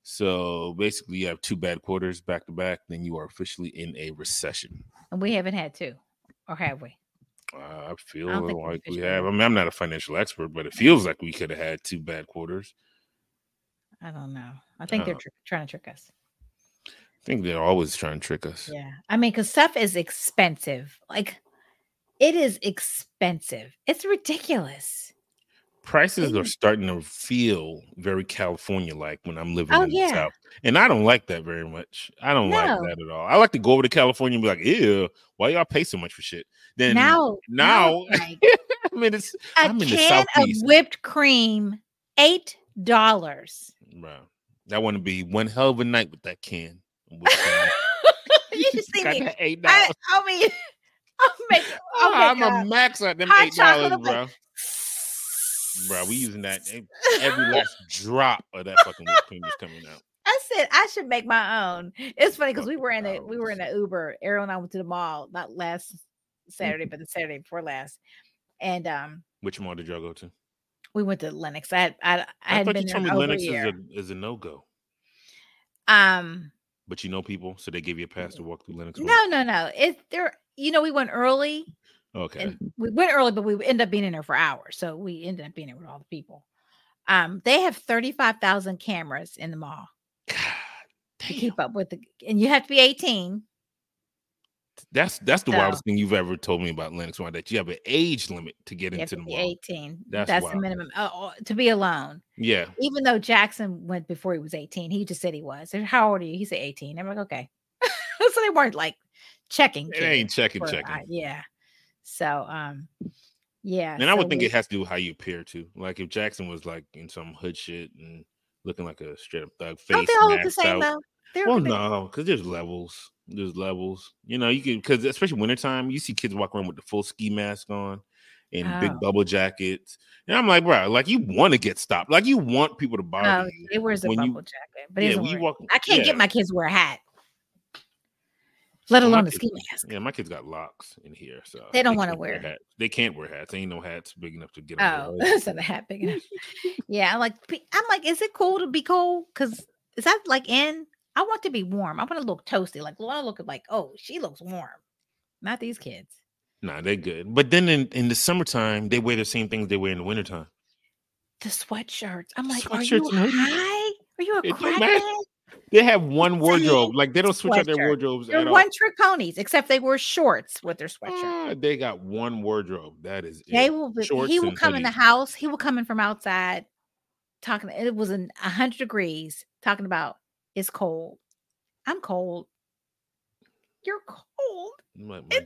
So basically, you have two bad quarters back to back, then you are officially in a recession. And we haven't had two, or have we? Uh, I feel I like we have. I mean, I'm not a financial expert, but it feels like we could have had two bad quarters. I don't know. I think uh, they're tr- trying to trick us. I think they're always trying to trick us. Yeah. I mean, because stuff is expensive. Like, it is expensive. It's ridiculous. Prices are starting to feel very California like when I'm living oh, in yeah. the South. And I don't like that very much. I don't no. like that at all. I like to go over to California and be like, ew, why y'all pay so much for shit? Then now, now, like, I mean, it's a I'm can of whipped cream, eight dollars. Bro, that want to be one hell of a night with that can. you just see me. Eight dollars. I, I mean, I'll make. I'll oh, make I'm a, a max at them eight dollars, bro. Bro, we using that every last drop of that fucking whipped cream is coming out. I said I should make my own. It's funny because we were in a we were in an Uber. Ariel and I went to the mall not last Saturday, but the Saturday before last. And um, which mall did y'all go to? We went to Lenox. I I, I, I had been you told me Lenox is a, is a no go. Um, but you know people, so they give you a pass to walk through Lenox. No, no, no. It's there. You know, we went early. Okay. we went early, but we ended up being in there for hours. So we ended up being there with all the people. Um, they have 35,000 cameras in the mall God, to keep up with the, and you have to be 18. That's that's the so, wildest thing you've ever told me about Lenox Why that you have an age limit to get into the mall. 18. That's, that's the minimum uh, to be alone. Yeah. Even though Jackson went before he was 18, he just said he was. How old are you? He said 18. I'm like, okay. so they weren't like checking. It ain't checking, checking. Uh, yeah. So um yeah. And so I would think we, it has to do with how you appear too. Like if Jackson was like in some hood shit and looking like a straight up thug face. Don't they all look the same out. though? They're well, no, because there's levels. There's levels. You know, you can because especially wintertime, you see kids walk around with the full ski mask on and oh. big bubble jackets. And I'm like, bro, like you want to get stopped. Like you want people to bother oh, you. It wears a bubble you, jacket, but yeah, you walk, I can't yeah. get my kids to wear a hat. Let alone a ski mask. Yeah, my kids got locks in here, so they don't want to wear, wear hats. They can't wear hats. Ain't no hats big enough to get. Oh, not a hat big enough. yeah, I'm like, I'm like, is it cool to be cold? Because is that like in? I want to be warm. I want to look toasty. Like, I want to look like, oh, she looks warm. Not these kids. Nah, they're good. But then in, in the summertime, they wear the same things they wear in the wintertime. The sweatshirts. I'm like, sweatshirts are you high? Are you a crackhead? They have one wardrobe. Like they don't switch out their wardrobes. They're one all. trick ponies, except they wear shorts with their sweatshirt. Uh, they got one wardrobe. That is they it. will. Be, he will come hoodies. in the house. He will come in from outside, talking. It was in hundred degrees. Talking about it's cold. I'm cold. You're cold. My, my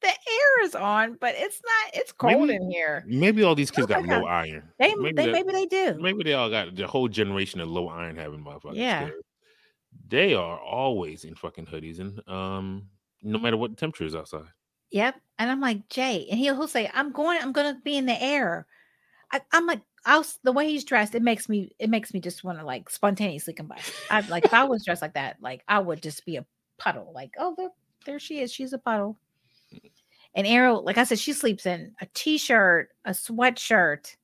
the air is on, but it's not. It's cold maybe, in here. Maybe all these kids got low iron. They maybe, they, maybe they do. Maybe they all got the whole generation of low iron having motherfuckers. Yeah, they are always in fucking hoodies, and um, no matter what the temperature is outside. Yep, and I'm like Jay, and he'll, he'll say, "I'm going. I'm going to be in the air." I, am like, I'll the way he's dressed, it makes me it makes me just want to like spontaneously combust. I like if I was dressed like that, like I would just be a puddle. Like, oh, there, there she is. She's a puddle. And Arrow, like I said, she sleeps in a t-shirt, a sweatshirt,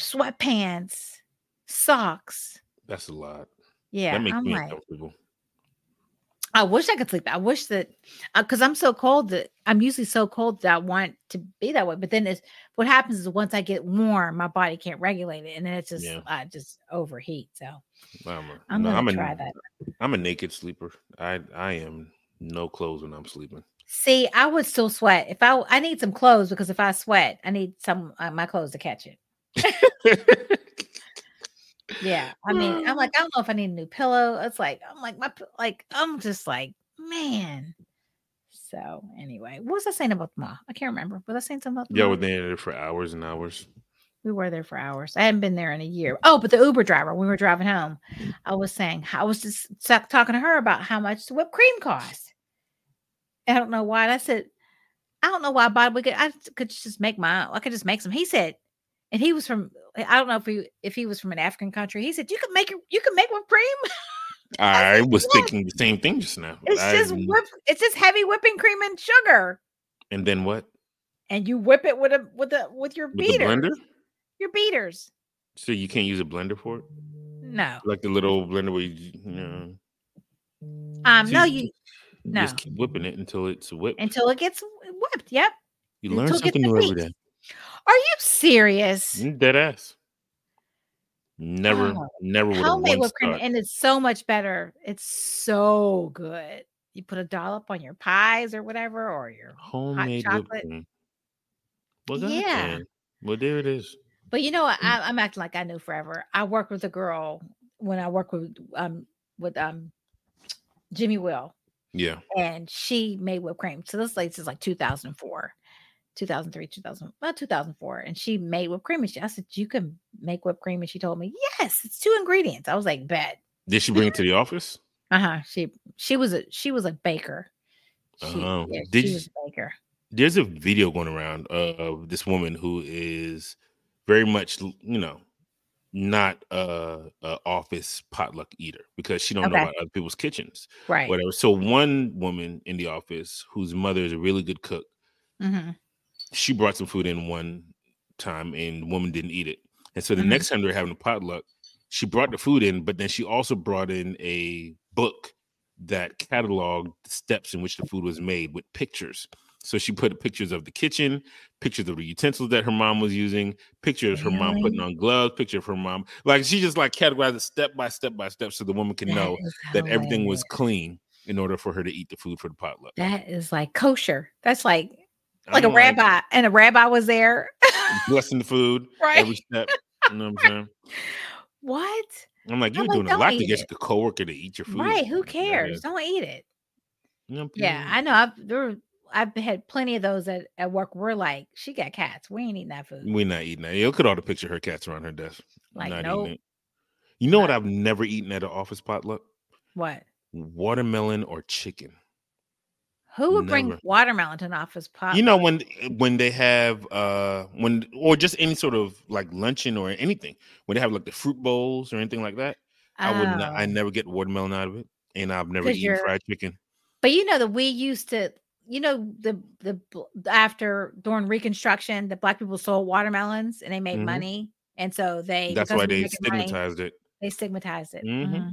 sweatpants, socks. That's a lot. Yeah, that makes I'm me like, uncomfortable. I wish I could sleep. I wish that because uh, I'm so cold that I'm usually so cold that I want to be that way. But then it's what happens is once I get warm, my body can't regulate it, and then it's just yeah. I just overheat. So I'm, a, I'm no, gonna I'm try a, that. I'm a naked sleeper. I I am no clothes when I'm sleeping. See, I would still sweat if I I need some clothes because if I sweat, I need some uh, my clothes to catch it. Yeah. I mean, I'm like, I don't know if I need a new pillow. It's like, I'm like, my, like, I'm just like, man. So anyway, what was I saying about the mall? I can't remember. Was I saying something about the Yeah, we're there for hours and hours. We were there for hours. I hadn't been there in a year. Oh, but the Uber driver, when we were driving home, I was saying, I was just talking to her about how much the whipped cream cost. I don't know why. And I said, I don't know why, Bob. We could, I could just make my, I could just make some. He said, and he was from I don't know if he if he was from an African country. He said you can make you can make whipped cream. I, I was thinking the same thing just now. It's I, just whip, it's just heavy whipping cream and sugar. And then what? And you whip it with a with a with your with beater. blender? Your beaters. So you can't use a blender for it? No. Like the little blender where you, you know. Um, so no, you, you no. just keep whipping it until it's whipped. Until it gets whipped. Yep. You learn something new every day. Are you serious? Mm, dead ass. Never, oh, never would have whipped cream, and it's so much better. It's so good. You put a dollop on your pies or whatever, or your homemade hot chocolate. Well, yeah. Well, there it is. But you know what? Mm. I, am acting like I knew forever. I worked with a girl when I worked with um with um Jimmy Will. Yeah. And she made whipped cream. So this lady is like 2004. 2003, 2000, well, 2004. And she made whipped cream. And she, I said, You can make whipped cream. And she told me, Yes, it's two ingredients. I was like, Bet. Did she bring it to the office? Uh huh. She she was a she was a baker. She, uh, yeah, did she was a baker. There's a video going around of this woman who is very much, you know, not a, a office potluck eater because she don't okay. know about other people's kitchens, right? Whatever. So one woman in the office whose mother is a really good cook. Mm-hmm she brought some food in one time and the woman didn't eat it. And so the mm-hmm. next time they were having a potluck, she brought the food in, but then she also brought in a book that cataloged the steps in which the food was made with pictures. So she put pictures of the kitchen, pictures of the utensils that her mom was using, pictures really? her mom putting on gloves, picture of her mom. Like she just like categorized it step by step by step so the woman can that know that everything was clean in order for her to eat the food for the potluck. That is like kosher. That's like like a rabbi, and a rabbi was there blessing the food right every step. You know what I'm saying? What? I'm like, you're I'm doing like, a lot to get it. your coworker to eat your food. Right? Who cares? Don't eat it. yeah, I know. I've there. I've had plenty of those at, at work. We're like, she got cats. We ain't eating that food. We're not eating that. You at all the picture her cats around her desk. Like, no. Nope. You know what I've never eaten at an office potluck? What? Watermelon or chicken. Who would Never. bring watermelon to an office pot? You know when when they have uh when or just any sort of like luncheon or anything when they have like the fruit bowls or anything like that. Oh. I would not. I oh. never get watermelon out of it, and I've never eaten fried chicken. But you know that we used to. You know the the after during Reconstruction, the black people sold watermelons and they made mm-hmm. money, and so they that's why they stigmatized money, it. They stigmatized it. Mm-hmm. Mm-hmm.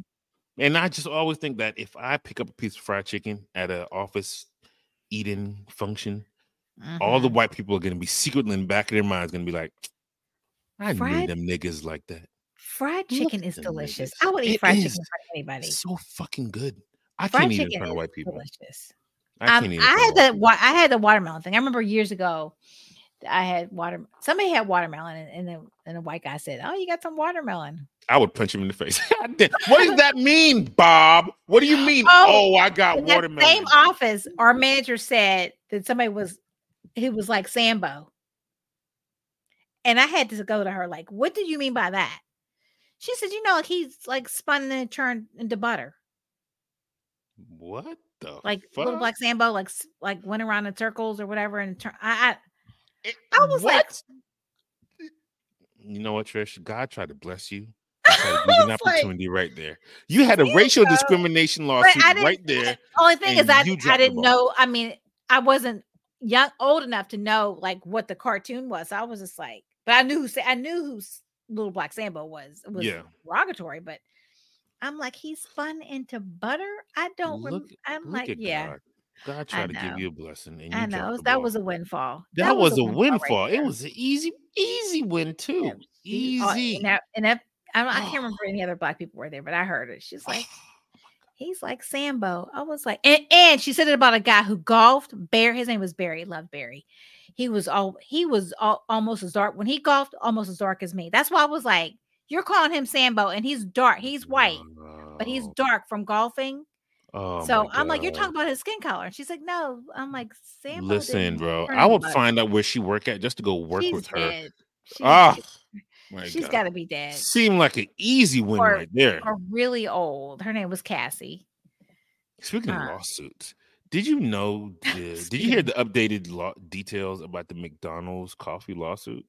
And I just always think that if I pick up a piece of fried chicken at an office eating function, mm-hmm. all the mm-hmm. white people are going to be secretly in the back of their minds going to be like, I fried, knew them niggas like that. Fried chicken is delicious. Niggas. I would eat it fried chicken for anybody. So fucking good. I fried can't eat in front of white people. Delicious. I, um, I had the I had the watermelon thing. I remember years ago. I had water. Somebody had watermelon, and, and, the, and the white guy said, "Oh, you got some watermelon." I would punch him in the face. what does that mean, Bob? What do you mean? Oh, oh I got watermelon. Same office, our manager said that somebody was he was like Sambo. And I had to go to her, like, what did you mean by that? She said, you know, like he's like spun and turned into butter. What the like fuck? little black Sambo, like like went around in circles or whatever, and turn. I I, I was what? like, you know what, Trish? God tried to bless you an opportunity like, right there. You had a racial discrimination lawsuit right there. Only thing is, I, I didn't know. I mean, I wasn't young, old enough to know like what the cartoon was. I was just like, but I knew who I knew who Little Black Sambo was. It was yeah. derogatory, but I'm like, he's spun into butter. I don't. Look, rem- I'm look like, yeah. God. God tried to give you a blessing, and I know that was a windfall. That, that was, was, a windfall. windfall right it was an easy, easy win too. Yeah. Easy. Oh, and, that, and that, I, I can't remember any other black people were there, but I heard it. She's like, oh he's like Sambo. I was like, and, and she said it about a guy who golfed. Bear, his name was Barry. Love Barry. He was all he was all, almost as dark when he golfed, almost as dark as me. That's why I was like, you're calling him Sambo, and he's dark. He's white, but he's dark from golfing. Oh so I'm like, you're talking about his skin color. And she's like, no. I'm like, Sam. Listen, bro. I would find out where she work at just to go work she's with her. Dead. Ah, she's got to be dead. Seemed like an easy win or, right there. Or really old. Her name was Cassie. Speaking uh, of lawsuits, did you know? The, did you hear the updated law details about the McDonald's coffee lawsuit?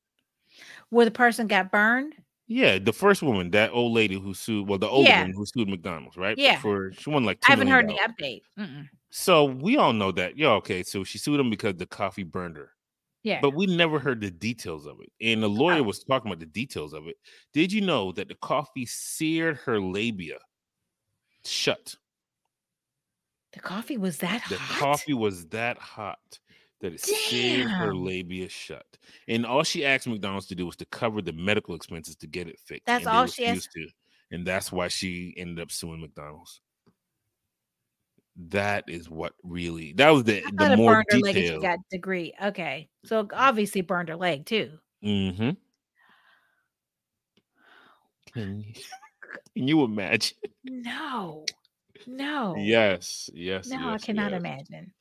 Where the person got burned? Yeah, the first woman, that old lady who sued, well, the old yeah. woman who sued McDonald's, right? Yeah. For she won like I haven't heard any update. Mm-mm. So we all know that. Yeah, okay. So she sued him because the coffee burned her. Yeah. But we never heard the details of it. And the lawyer oh. was talking about the details of it. Did you know that the coffee seared her labia shut? The coffee was that the hot. The coffee was that hot that it seared her labia shut. And all she asked McDonald's to do was to cover the medical expenses to get it fixed. That's all she asked to. And that's why she ended up suing McDonald's. That is what really that was the the more burned her leg she got degree. Okay. So obviously burned her leg too. Mm-hmm. Can you, can you imagine? No. No. Yes. Yes. No, yes, I cannot yes. imagine.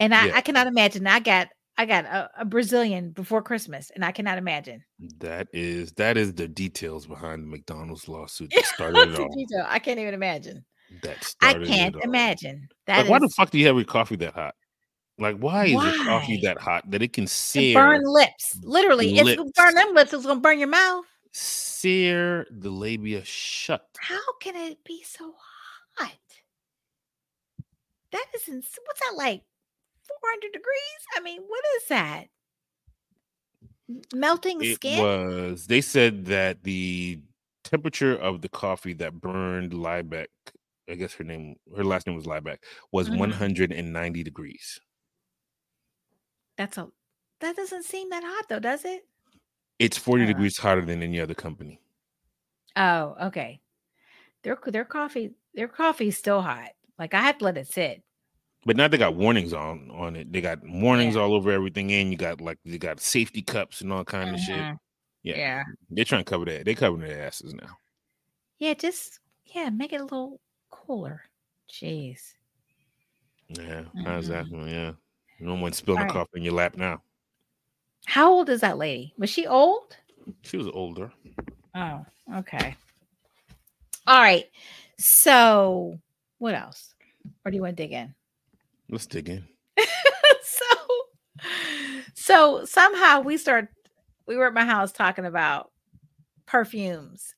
And I, yeah. I cannot imagine. I got I got a, a, Brazilian before Christmas, and I cannot imagine. That is that is the details behind the McDonald's lawsuit that started it all. Detail. I can't even imagine. That I can't imagine. That like, is... why the fuck do you have your coffee that hot? Like, why is why? your coffee that hot that it can sear burn lips? Literally, lips. it's gonna burn them lips. It's gonna burn your mouth. Sear the labia shut. How can it be so hot? That isn't. What's that like? 400 degrees? I mean, what is that? Melting it skin? was. They said that the temperature of the coffee that burned Liebeck, I guess her name, her last name was Liebeck, was mm-hmm. 190 degrees. That's a. That doesn't seem that hot though, does it? It's 40 uh, degrees hotter than any other company. Oh, okay. Their their coffee their coffee's still hot. Like I have to let it sit. But now they got warnings on on it. They got warnings yeah. all over everything, and you got like they got safety cups and all kind mm-hmm. of shit. Yeah. yeah, they're trying to cover that. They're covering their asses now. Yeah, just yeah, make it a little cooler. Jeez. Yeah, mm-hmm. exactly. Yeah, no one spilling right. coffee in your lap now. How old is that lady? Was she old? She was older. Oh, okay. All right. So, what else? Or do you want to dig in? Let's dig in. so, so somehow we start. We were at my house talking about perfumes.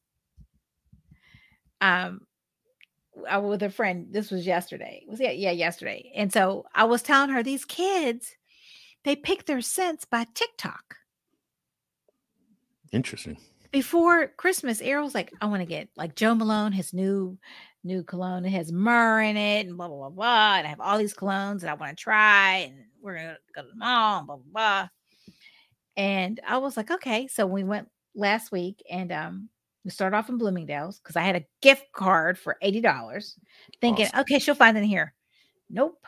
Um, I was with a friend. This was yesterday. Was yeah, yeah, yesterday. And so I was telling her these kids, they pick their scents by TikTok. Interesting. Before Christmas, Errol's like, I want to get like Jo Malone, his new new cologne. It has myrrh in it and blah, blah, blah, blah. And I have all these colognes that I want to try. And we're to go to the mall and blah, blah, blah. And I was like, okay. So we went last week and um, we started off in Bloomingdale's because I had a gift card for $80, thinking, awesome. okay, she'll find it in here. Nope.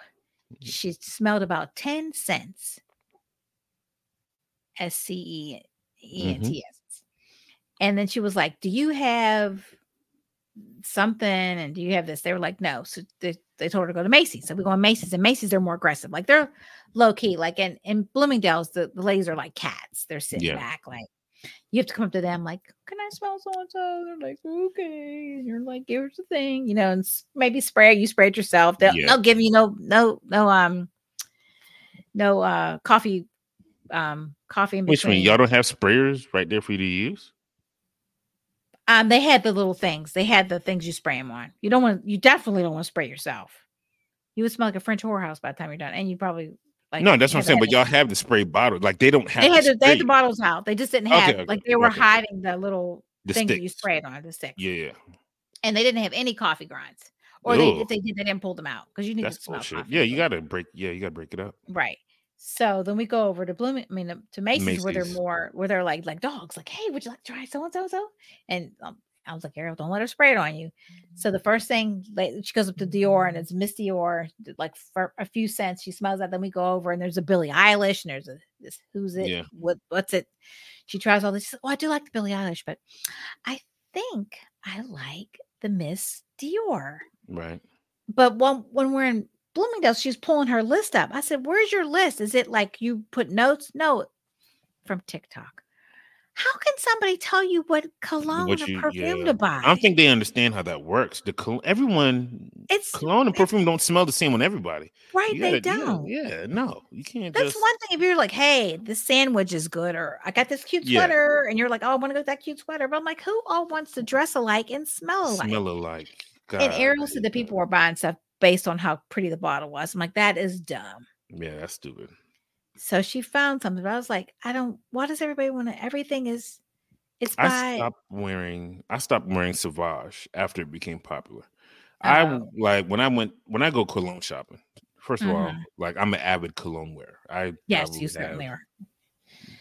Mm-hmm. She smelled about 10 cents. S C E E N T S. Mm-hmm. And then she was like, Do you have something and do you have this they were like no so they, they told her to go to macy's so we go on macy's and macy's they're more aggressive like they're low key like in, in bloomingdale's the, the ladies are like cats they're sitting yeah. back like you have to come up to them like can i smell so and so they're like okay and you're like here's the thing you know and maybe spray you spray it yourself they'll, yeah. they'll give you no no no um no uh coffee um coffee in between. Which one? Y'all don't have sprayers right there for you to use? Um, they had the little things. They had the things you spray them on. You don't want. You definitely don't want to spray yourself. You would smell like a French whorehouse by the time you're done, and you probably like. No, that's what I'm saying. But y'all have the spray bottle. Like they don't have. They had the, they had the bottles out. They just didn't have okay, okay, like they were okay. hiding the little the thing you sprayed on the stick. Yeah. and they didn't have any coffee grinds. Or they, if they did, they didn't pull them out because you need That's to smell coffee. Yeah, you gotta break. Yeah, you gotta break it up. Right. So then we go over to Blooming. I mean, to Macy's, Macy's, where they're more, where they're like like dogs. Like, hey, would you like to try so and so so? And um, I was like, Ariel, don't let her spray it on you. So the first thing, like, she goes up to Dior and it's Miss Dior, like for a few cents. She smells that. Then we go over and there's a Billie Eilish and there's a this who's it? Yeah. What what's it? She tries all this. Like, oh, I do like the Billie Eilish, but I think I like the Miss Dior. Right. But when when we're in Bloomingdale's, she's pulling her list up. I said, Where's your list? Is it like you put notes? No, from TikTok. How can somebody tell you what cologne what you, or perfume yeah. to buy? I don't think they understand how that works. The col- everyone, it's cologne and perfume don't smell the same on everybody. Right? Gotta, they don't. Yeah, yeah, no, you can't. That's just... one thing. If you're like, "Hey, this sandwich is good," or "I got this cute sweater," yeah. and you're like, "Oh, I want to go with that cute sweater," but I'm like, who all wants to dress alike and smell alike? Smell alike. God, and Ariel said that people were buying stuff based on how pretty the bottle was. I'm like, that is dumb. Yeah, that's stupid. So she found something, but I was like, I don't. Why does everybody want to? Everything is. It's by. I stopped wearing. I stopped wearing Sauvage after it became popular. Oh. I like when I went when I go cologne shopping. First of mm-hmm. all, like I'm an avid cologne wearer. I yes, you certainly are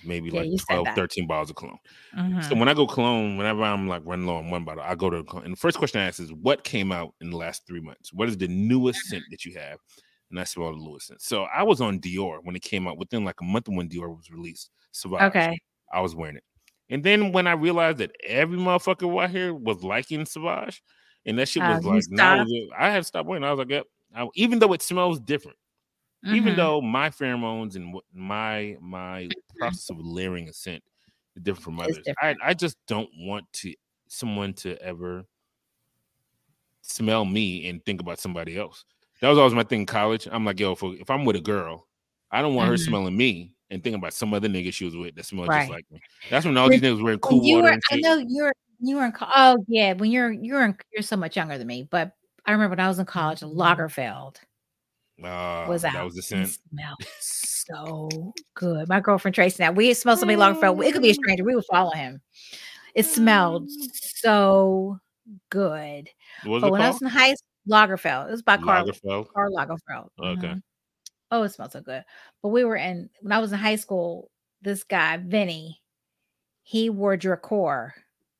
maybe yeah, like 12, 13 bottles of cologne. Mm-hmm. So when I go cologne, whenever I'm like running low on one bottle, I go to cologne. and the first question I ask is what came out in the last three months? What is the newest mm-hmm. scent that you have? And I smell the newest scent. So I was on Dior when it came out within like a month of when Dior was released. Sauvage. Okay. I was wearing it. And then when I realized that every motherfucker out here was liking Sauvage, and that shit uh, was uh, like, no, I had to stop wearing. It. I was like, yep. I, even though it smells different, Mm-hmm. Even though my pheromones and my my mm-hmm. process of layering a scent is different from others, different. I, I just don't want to someone to ever smell me and think about somebody else. That was always my thing in college. I'm like, yo, if, if I'm with a girl, I don't want mm-hmm. her smelling me and thinking about some other nigga she was with that smelled right. just like me. That's when all these niggas were in cool you water. Were, I know you're you were in oh yeah when you're you're in, you're so much younger than me, but I remember when I was in college, Lagerfeld uh, was out. That was the scent. It smelled so good. My girlfriend Tracy. Now we smell somebody Lagerfeld. It could be a stranger. We would follow him. It smelled mm. so good. What but when called? I was in high school, Lagerfeld. It was by Karl Lagerfeld. Karl Lagerfeld. Okay. Mm-hmm. Oh, it smells so good. But we were in when I was in high school. This guy Vinny, he wore Drakkar,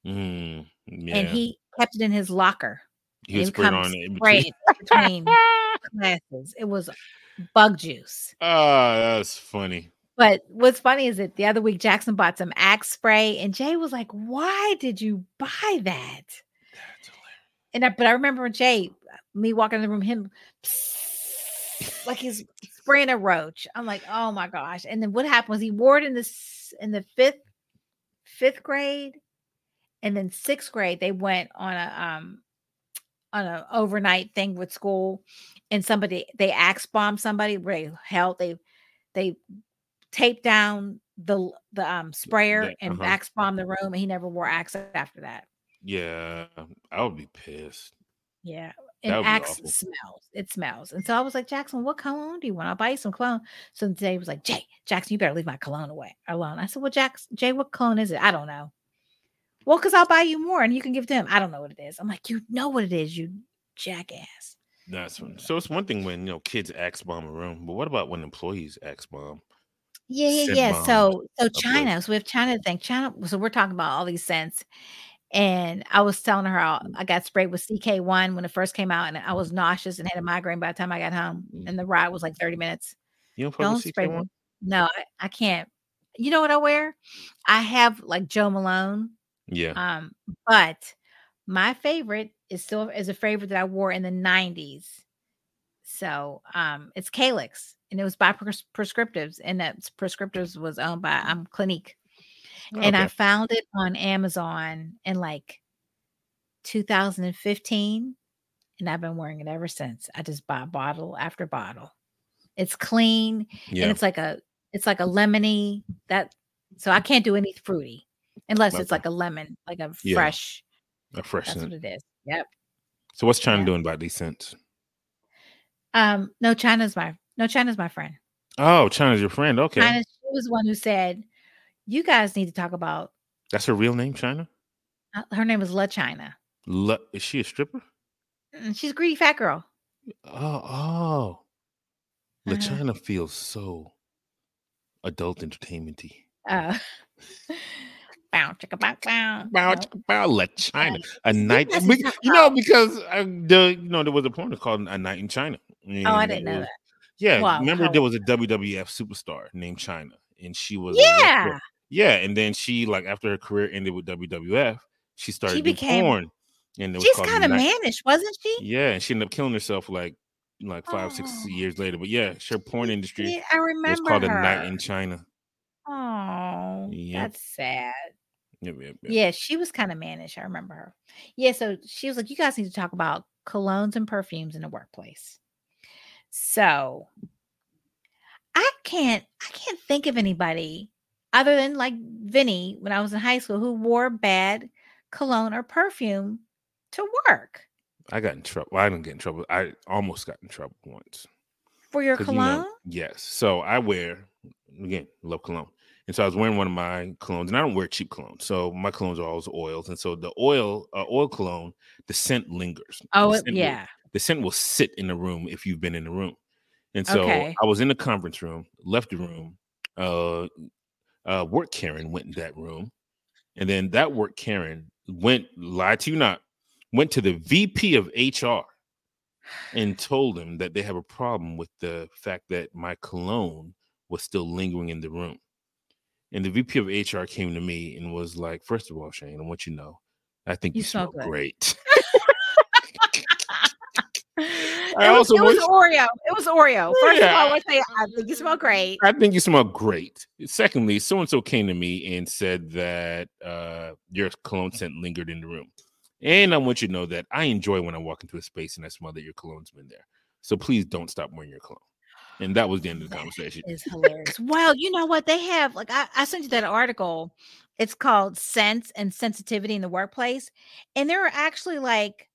mm, yeah. and he kept it in his locker. He was on it between. between classes. It was bug juice. Oh, that's funny. But what's funny is that the other week Jackson bought some Axe spray, and Jay was like, "Why did you buy that?" And I, but I remember Jay, me walking in the room, him like he's spraying a roach. I'm like, "Oh my gosh!" And then what happened was he wore it in this in the fifth fifth grade, and then sixth grade they went on a um on an overnight thing with school and somebody they axe bomb somebody where they held they they taped down the the um sprayer yeah, and uh-huh. axe bomb the room and he never wore axe after that. Yeah i would be pissed. Yeah and axe smells it smells and so i was like jackson what cologne do you want? I'll buy you some cologne. So jay was like jay jackson you better leave my cologne away alone. I said well jackson jay what cologne is it? I don't know well, because I'll buy you more and you can give him. I don't know what it is. I'm like, you know what it is, you jackass. That's one. So it's one thing when you know kids axe bomb a room, but what about when employees axe bomb? Yeah, yeah, yeah. So so China, so we have China thing. China, so we're talking about all these scents. And I was telling her how I got sprayed with CK1 when it first came out, and I was nauseous and had a migraine by the time I got home. Mm. And the ride was like 30 minutes. You don't, don't spray one? No, I, I can't. You know what I wear? I have like Jo Malone yeah. Um, but my favorite is still is a favorite that I wore in the 90s. So um it's Calyx and it was by pres- prescriptives and that prescriptives was owned by um Clinique. Okay. And I found it on Amazon in like 2015 and I've been wearing it ever since. I just buy bottle after bottle. It's clean yeah. and it's like a it's like a lemony that so I can't do any fruity unless it's like a lemon, like a yeah. fresh. A fresh That's scent. what it is. Yep. So what's China yeah. doing about these scents? Um, no, China's my no, China's my friend. Oh, China's your friend. Okay. China, she was one who said, "You guys need to talk about." That's her real name, China. Uh, her name is La China. L- is she a stripper? Mm, she's a greedy fat girl. Oh, oh. La uh-huh. China feels so adult entertainmenty. Uh bow chicka bow bow bow chicka bow La China a night you know because uh, the you know there was a porn called a night in Chyna oh I didn't know was, that yeah wow, remember there was a WWF superstar named China, and she was yeah yeah and then she like after her career ended with WWF she started she became porn and she's kind of mannish wasn't she yeah and she ended up killing herself like like five oh. six years later but yeah her porn industry yeah, I remember was called her. a night in China Oh, yep. that's sad. Yep, yep, yeah, she was kind of mannish. I remember her. Yeah, so she was like, "You guys need to talk about colognes and perfumes in the workplace." So I can't, I can't think of anybody other than like Vinny when I was in high school who wore bad cologne or perfume to work. I got in trouble. Well, I didn't get in trouble. I almost got in trouble once for your cologne. You know, yes. So I wear again love cologne. And so I was wearing one of my colognes, and I don't wear cheap cologne. So my colognes are always oils. And so the oil, uh, oil cologne, the scent lingers. Oh, the scent yeah. Will, the scent will sit in the room if you've been in the room. And so okay. I was in the conference room, left the room. Uh, uh, work Karen went in that room. And then that work Karen went, lie to you not, went to the VP of HR and told him that they have a problem with the fact that my cologne was still lingering in the room. And the VP of HR came to me and was like, First of all, Shane, I want you to know, I think you, you smell, smell great. I it also was, it was Oreo. It was Oreo. First yeah. of all, I want to say I think you smell great. I think you smell great. Secondly, so and so came to me and said that uh, your cologne scent lingered in the room. And I want you to know that I enjoy when I walk into a space and I smell that your cologne's been there. So please don't stop wearing your cologne. And that was the end of the conversation. Is hilarious. well, you know what? They have like I, I sent you that article. It's called Sense and Sensitivity in the Workplace. And there are actually like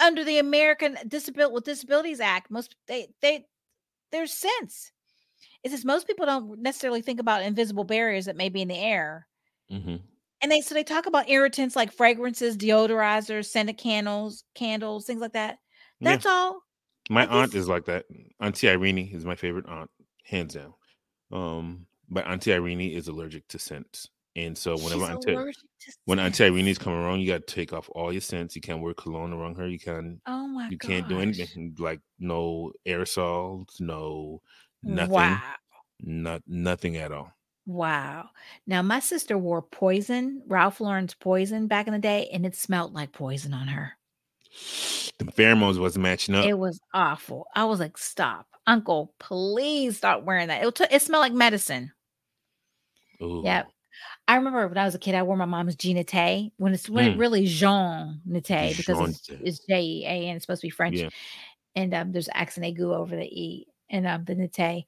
under the American Disability with Disabilities Act, most they they there's sense. It says most people don't necessarily think about invisible barriers that may be in the air. Mm-hmm. And they so they talk about irritants like fragrances, deodorizers, scented candles, candles, things like that. That's yeah. all my aunt is like that. Auntie Irene is my favorite aunt, hands down. Um, but Auntie Irene is allergic to scents. And so whenever Auntie, when Auntie Irene's coming around, you got to take off all your scents. You can't wear cologne around her. You can't. oh my you gosh. can't do anything like no aerosols, no nothing. Wow. Not nothing at all. Wow. Now my sister wore poison, Ralph Lauren's poison back in the day, and it smelled like poison on her the pheromones wasn't matching up. It was awful. I was like, stop, uncle, please stop wearing that. It, t- it smelled like medicine. Ooh. Yep. I remember when I was a kid, I wore my mom's Jean Naté when it's when mm. really Jean because it's, it's J E A and it's supposed to be French. Yeah. And um, there's accent a aigu over the E and um, the Naté.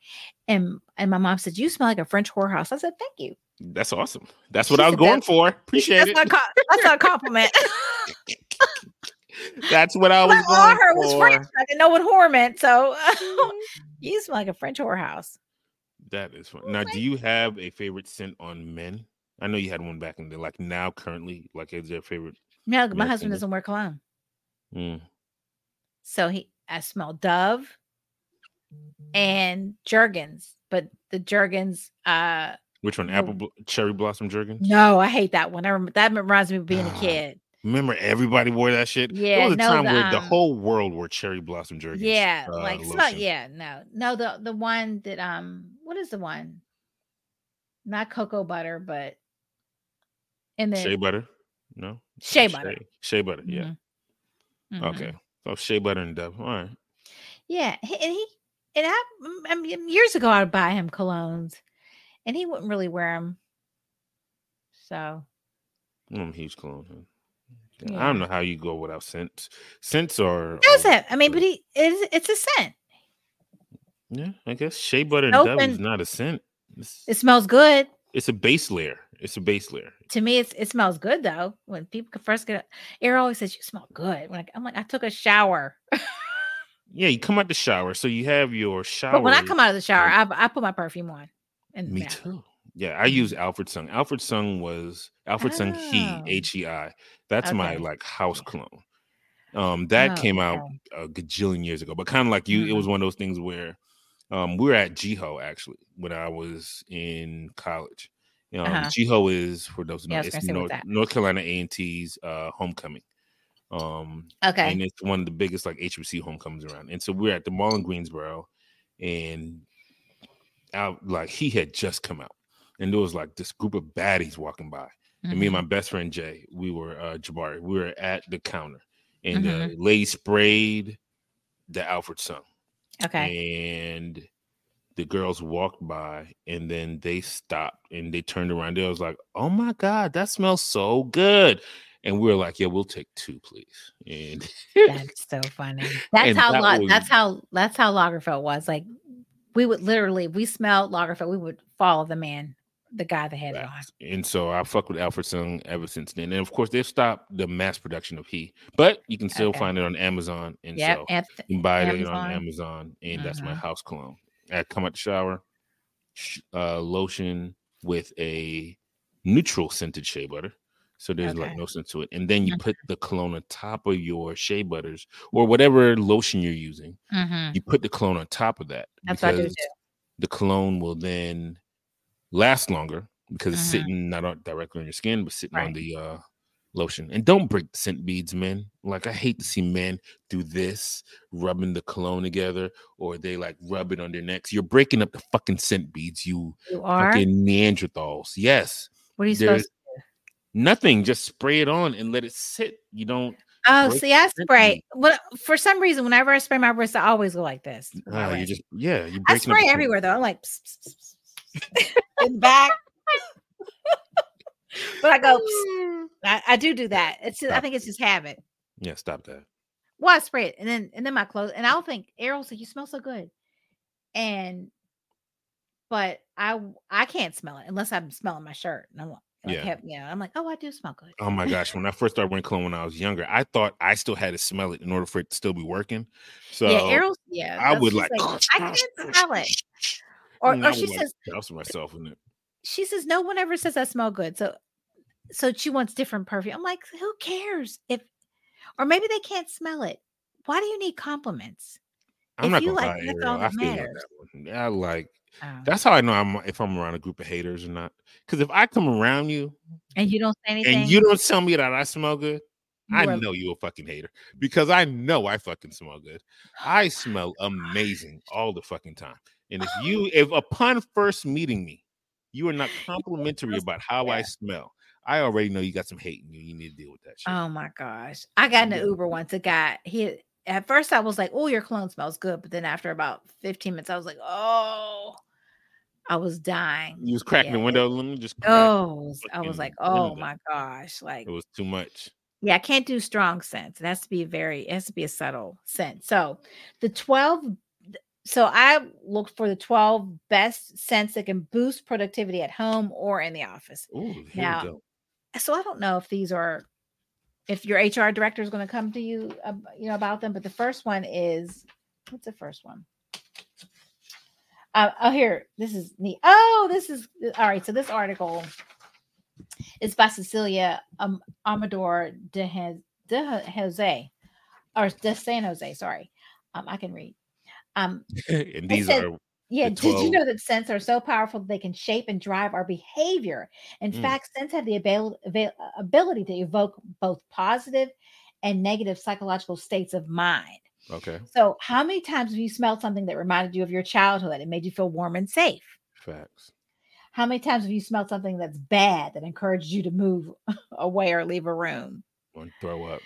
And and my mom said, You smell like a French whorehouse. I said, Thank you. That's awesome. That's what she I was going for. Appreciate that's it. Not that's not a compliment. That's what I was My going for. was French. I didn't know what whore meant. So you smell like a French whorehouse. That is fun. Now, do you have a favorite scent on men? I know you had one back in the like now currently, like is their favorite? No, my husband doesn't wear cologne. Mm. So he I smell Dove and Jergens, but the Jergens uh which one? Apple cherry blossom Jergens? No, I hate that one. I that reminds me of being a ah. kid. Remember, everybody wore that shit. Yeah, there was a no, time the, where um, the whole world wore cherry blossom Jergens. Yeah, uh, like smell, yeah, no, no, the the one that um, what is the one? Not cocoa butter, but and then shea butter. No, shea butter. Shea, shea butter. Yeah. Mm-hmm. mm-hmm. Okay, so shea butter and Dove. All right. Yeah, and he and I, I mean, years ago I would buy him colognes, and he wouldn't really wear them. So. I'm a huge cologne. Yeah. I don't know how you go without scents. Scents are. Does it? I mean, but he it's, it's a scent. Yeah, I guess shea butter and Dove is not a scent. It's, it smells good. It's a base layer. It's a base layer. To me, it's, it smells good though. When people first get, Air always says you smell good. When I, I'm like, I took a shower. yeah, you come out the shower, so you have your shower. But when I come out of the shower, I, I put my perfume on. And me too. Yeah, I use Alfred Sung. Alfred Sung was Alfred oh. Sung He H E I. That's okay. my like house clone. Um, that oh, came out okay. a gajillion years ago, but kind of like you, mm-hmm. it was one of those things where um, we were at GHOE actually when I was in college. Um, uh-huh. GHOE is for those who know, yeah, it's North, North, Carolina A and T's uh, homecoming. Um, okay, and it's one of the biggest like HBC homecomings around. And so we we're at the mall in Greensboro, and out like he had just come out, and there was like this group of baddies walking by. Mm-hmm. And me and my mm-hmm. best friend Jay, we were uh Jabari, we were at the counter, and mm-hmm. the lady sprayed the Alfred Sung. Okay. And the girls walked by and then they stopped and they turned around. They was like, "Oh my god, that smells so good." And we were like, "Yeah, we'll take two, please." And that's so funny. That's how that was, that's how that's how Lagerfeld was. Like we would literally, we smelled Lagerfeld, we would follow the man the guy that had right. it on. And so I fuck with Alfred Sung ever since then. And of course, they've stopped the mass production of he, but you can still okay. find it on Amazon. And yep. so Eth- you can buy Amazon. it on Amazon. And mm-hmm. that's my mm-hmm. house cologne. I come out the shower, uh, lotion with a neutral scented shea butter. So there's okay. like no scent to it. And then you mm-hmm. put the cologne on top of your shea butters or whatever lotion you're using. Mm-hmm. You put the cologne on top of that. That's because what I do The cologne will then last longer because it's mm-hmm. sitting not directly on your skin, but sitting right. on the uh, lotion. And don't break the scent beads, men. Like I hate to see men do this, rubbing the cologne together, or they like rub it on their necks. You're breaking up the fucking scent beads, you, you are? fucking Neanderthals. Yes. What are you There's supposed to do? Nothing. Just spray it on and let it sit. You don't Oh, see, I spray. Well, for some reason, whenever I spray my wrist, I always go like this. Oh, you just yeah. You I spray everywhere though. I'm like, pss, pss, pss, in back. but I go, mm. I, I, do do that. It's just, I think it's just habit. Yeah, stop that. Well, I spray it and then and then my clothes, and I'll think Errol said you smell so good, and but I I can't smell it unless I'm smelling my shirt, and I'm like, yeah. Have, yeah, I'm like, oh, I do smell good. Oh my gosh! When I first started wearing cologne when I was younger, I thought I still had to smell it in order for it to still be working. So yeah, Errol, yeah, I would like, like I can't smell it. Or, mm, or she says, douse myself in it. She says, no one ever says I smell good. So, so she wants different perfume. I'm like, who cares if, or maybe they can't smell it. Why do you need compliments? I'm if not gonna like, lie, all that I feel that one. I like. Oh. That's how I know I'm if I'm around a group of haters or not. Because if I come around you and you don't say anything, and you don't tell me that I smell good, I know you a fucking hater because I know I fucking smell good. I smell amazing all the fucking time. And if you, if upon first meeting me, you are not complimentary about how I smell, I already know you got some hate in you. You need to deal with that shit. Oh my gosh. I got in an Uber once. A guy, he at first I was like, oh, your cologne smells good. But then after about 15 minutes, I was like, oh, I was dying. You was cracking yeah. the window. Let me just oh, I was like, oh my gosh. Like it was too much. Yeah, I can't do strong scents. It has to be very, it has to be a subtle scent. So the 12 so I looked for the 12 best scents that can boost productivity at home or in the office. Ooh, now, so I don't know if these are if your HR director is going to come to you, uh, you know, about them. But the first one is what's the first one? Uh, oh, here, this is neat. Oh, this is all right. So this article is by Cecilia um, Amador de, de Jose, or de San Jose. Sorry, um, I can read. Um, and these said, are yeah. Did you know that scents are so powerful that they can shape and drive our behavior? In mm. fact, scents have the abil- abil- ability to evoke both positive and negative psychological states of mind. Okay. So, how many times have you smelled something that reminded you of your childhood and made you feel warm and safe? Facts. How many times have you smelled something that's bad that encouraged you to move away or leave a room? Or throw up.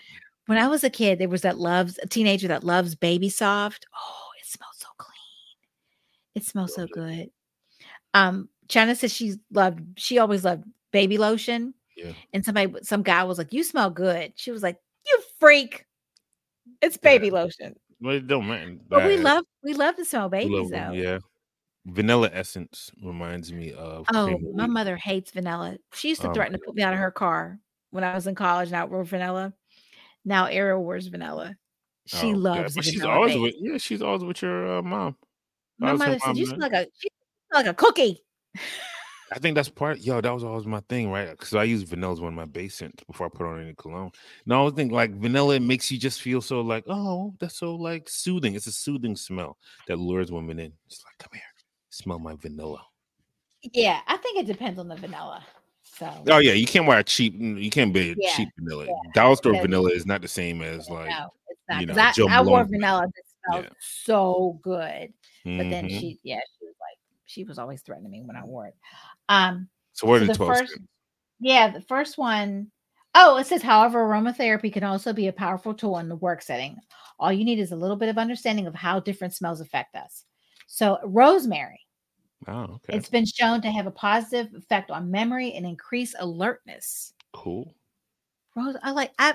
When I was a kid, there was that loves a teenager that loves baby soft. Oh, smells so clean. It smells so good. Um, Chyna says she loved, she always loved baby lotion. Yeah. And somebody, some guy was like, You smell good. She was like, You freak. It's baby yeah. lotion. Well, it don't matter. But we love we love to smell babies though. Yeah. Vanilla essence reminds me of Oh, my mother hates vanilla. She used to um, threaten to put me out of her car when I was in college and I wore vanilla. Now Ariel wears vanilla. She oh, loves. But she's always with yeah. She's always with your uh, mom. My mother said you smell like a like a cookie. I think that's part. Yo, that was always my thing, right? Because I use vanilla as one of my base scents before I put on any cologne. No, I always think like vanilla makes you just feel so like, oh, that's so like soothing. It's a soothing smell that lures women in. It's like, come here, smell my vanilla. Yeah, I think it depends on the vanilla. So. Oh yeah, you can't wear a cheap. You can't be yeah, cheap vanilla. Yeah. Dollar store vanilla is not the same as like. No, it's not. You know, I, I wore vanilla that smelled yeah. so good, but mm-hmm. then she, yeah, she was like, she was always threatening me when I wore it. Um. So are so the twelve? First, yeah, the first one Oh, it says, however, aromatherapy can also be a powerful tool in the work setting. All you need is a little bit of understanding of how different smells affect us. So, rosemary Oh, okay. It's been shown to have a positive effect on memory and increase alertness. Cool. Rose, I like. I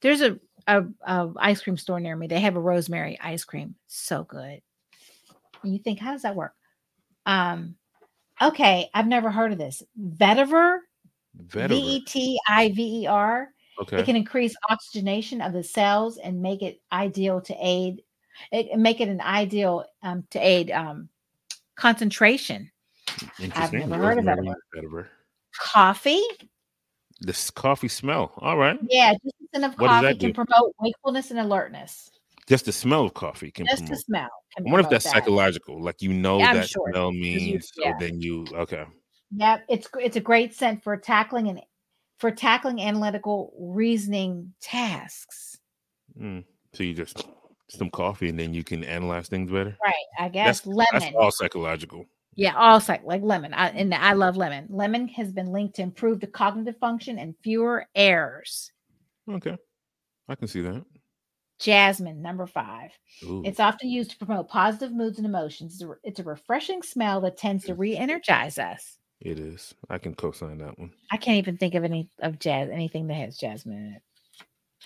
there's a, a, a ice cream store near me. They have a rosemary ice cream. So good. And you think, how does that work? Um, okay, I've never heard of this. Vetiver. V E T I V E R. Okay. It can increase oxygenation of the cells and make it ideal to aid. It make it an ideal um, to aid um, concentration. I've never heard of that. Vetiver. Coffee. This coffee smell. All right. Yeah, just the scent of what coffee can promote wakefulness and alertness. Just the smell of coffee can just promote. the smell. I wonder if that's that. psychological. Like you know yeah, that sure. smell means, you, yeah. so then you okay. Yeah, it's it's a great scent for tackling and for tackling analytical reasoning tasks. Mm. So you just some coffee and then you can analyze things better. Right. I guess that's, lemon. That's all psychological. Yeah, all psych like lemon. I, and I love lemon. Lemon has been linked to improved cognitive function and fewer errors. Okay, I can see that. Jasmine, number five. Ooh. It's often used to promote positive moods and emotions. It's a, it's a refreshing smell that tends to re-energize us. It is. I can co-sign that one. I can't even think of any of jazz anything that has jasmine in it.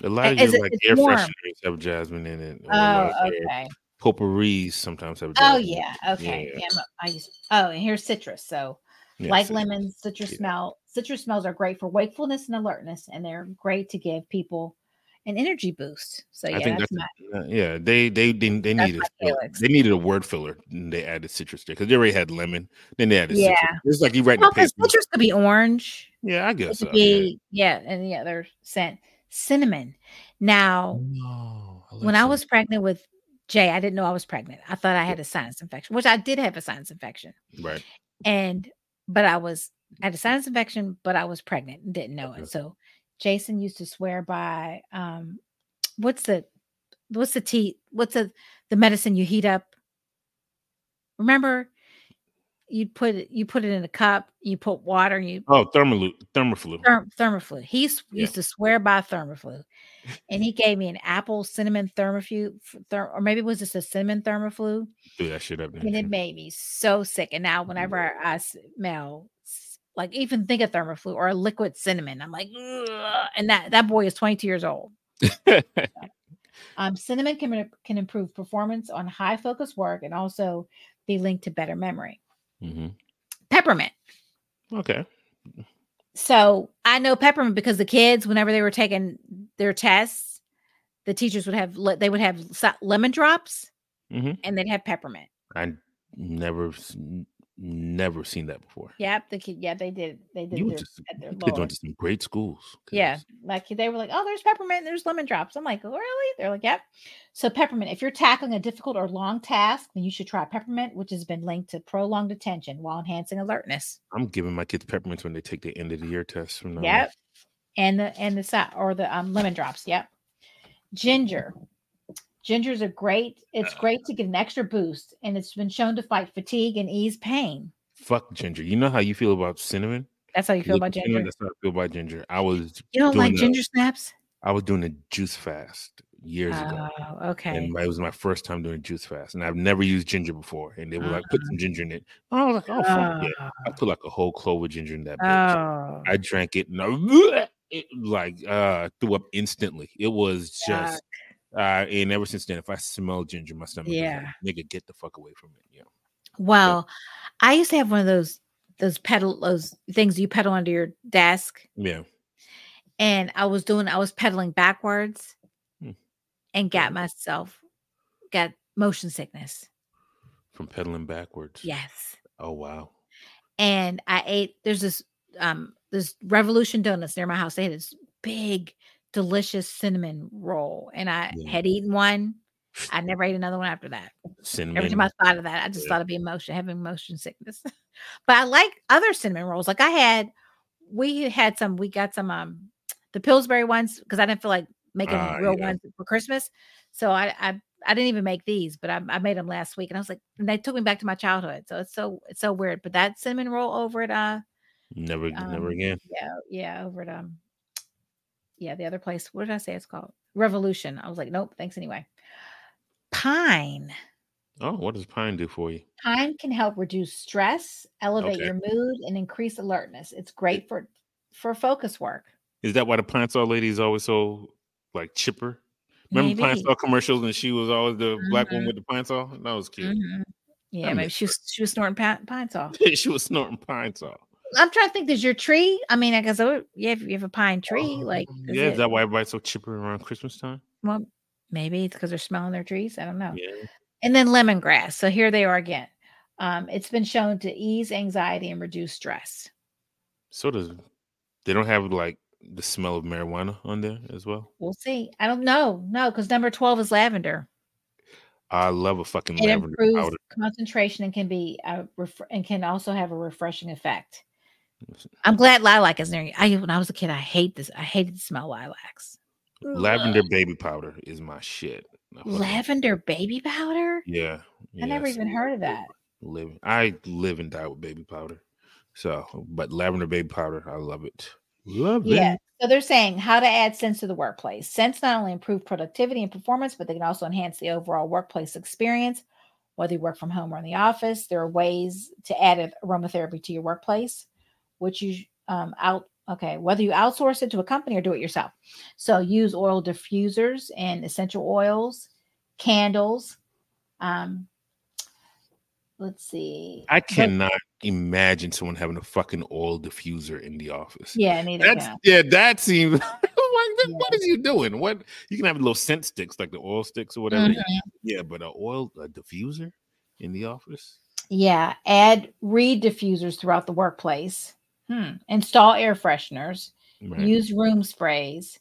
A lot of your like air warm. fresheners have jasmine in it. Oh, okay. Potpourris sometimes have. Oh. Oh yeah, okay. Yeah, yeah I use, oh, and here's citrus. So, yeah, like citrus. lemon, citrus yeah. smell. Citrus smells are great for wakefulness and alertness, and they're great to give people an energy boost. So yeah, I think that's, that's my, uh, yeah. They they they, they needed they needed a word filler. And they added citrus there because they already had lemon. Then they added yeah. Citrus. It's like you write well, the citrus could be orange. Yeah, I guess. It so, be, yeah. yeah, and the other scent cinnamon. Now, oh, I when I was pregnant with Jay, I didn't know I was pregnant. I thought I had a sinus infection, which I did have a sinus infection. Right. And but I was I had a sinus infection, but I was pregnant and didn't know it. So Jason used to swear by um what's the what's the tea what's the the medicine you heat up? Remember you put it you put it in a cup you put water you oh thermoflu thermoflu therm, thermoflu he yeah. used to swear by thermoflu and he gave me an apple cinnamon thermoflu therm, or maybe it was just a cinnamon thermoflu do that shit up and it made me so sick and now whenever I, I smell like even think of thermoflu or a liquid cinnamon i'm like Ugh. and that that boy is 22 years old um, cinnamon can, can improve performance on high focus work and also be linked to better memory Mm-hmm. Peppermint. Okay. So I know peppermint because the kids, whenever they were taking their tests, the teachers would have they would have lemon drops, mm-hmm. and they'd have peppermint. I never Never seen that before. Yep, the kid. Yeah, they did. They did. You their, just, kids went to some great schools. Yeah, like they were like, "Oh, there's peppermint. There's lemon drops." I'm like, oh, "Really?" They're like, "Yep." So peppermint. If you're tackling a difficult or long task, then you should try peppermint, which has been linked to prolonged attention while enhancing alertness. I'm giving my kids peppermints when they take the end of the year test. From yep, and the and the or the um, lemon drops. Yep. Ginger. Ginger's are great, it's uh, great to get an extra boost, and it's been shown to fight fatigue and ease pain. Fuck ginger. You know how you feel about cinnamon? That's how you feel about ginger. Cinnamon, that's how I feel about ginger. I was You don't like ginger a, snaps? I was doing a juice fast years ago. oh, ago. Okay. And it was my first time doing juice fast. And I've never used ginger before. And they were like, put some ginger in it. I was like, oh, fuck yeah. I ah. put like a whole clove of ginger in that bitch. Oh. I drank it and I it, like uh threw up instantly. It was just uh, and ever since then, if I smell ginger, my stomach yeah, like, nigga, get the fuck away from it. Yeah. Well, I used to have one of those those pedal those things you pedal under your desk. Yeah. And I was doing I was pedaling backwards hmm. and got myself got motion sickness from pedaling backwards. Yes. Oh wow. and I ate. There's this um this Revolution Donuts near my house. They had this big, delicious cinnamon roll, and I yeah. had eaten one. I never ate another one after that. Cinnamon. Every time I thought of that, I just yeah. thought of being motion, having motion sickness. but I like other cinnamon rolls. Like I had, we had some. We got some um the Pillsbury ones because I didn't feel like making uh, real yeah. ones for Christmas. So I, I I didn't even make these, but I, I, made them last week, and I was like, and they took me back to my childhood. So it's so it's so weird. But that cinnamon roll over at uh, never um, never again. Yeah, yeah, over at um, yeah, the other place. What did I say it's called? Revolution. I was like, nope, thanks anyway. Pine. Oh, what does pine do for you? Pine can help reduce stress, elevate okay. your mood, and increase alertness. It's great for for focus work. Is that why the Pine-Sol lady is always so like chipper? Remember maybe. Pine-Sol commercials and she was always the mm-hmm. black one mm-hmm. with the Pine-Sol? That was cute. Mm-hmm. Yeah, maybe she was she was snorting Pine-Sol. she was snorting Pine-Sol. I'm trying to think. Does your tree? I mean, I guess oh, yeah, if you have a pine tree, oh, like yeah, is, it, that why everybody's so chipper around Christmas time? Well, maybe it's because they're smelling their trees. I don't know. Yeah. And then lemongrass. So here they are again. Um, it's been shown to ease anxiety and reduce stress. So does they don't have like the smell of marijuana on there as well? We'll see. I don't know. No, because number 12 is lavender. I love a fucking it lavender improves powder. concentration and can be a ref- and can also have a refreshing effect. I'm glad lilac is there. I when I was a kid, I hate this. I hated to smell lilacs. Lavender Ugh. baby powder is my shit. Lavender baby powder? Yeah. I never even heard of that. Live I live and die with baby powder. So, but lavender baby powder, I love it. Love yeah. It. So they're saying how to add scents to the workplace. Scents not only improve productivity and performance, but they can also enhance the overall workplace experience. Whether you work from home or in the office, there are ways to add aromatherapy to your workplace, which you um, out okay whether you outsource it to a company or do it yourself. So use oil diffusers and essential oils, candles, um, let's see. I cannot but, imagine someone having a fucking oil diffuser in the office. Yeah, neither. That's can. yeah, that seems like yeah. what is you doing? What you can have little scent sticks like the oil sticks or whatever. Mm-hmm. Yeah, but an oil a diffuser in the office. Yeah, add reed diffusers throughout the workplace. Hmm. Install air fresheners. Right. Use room sprays.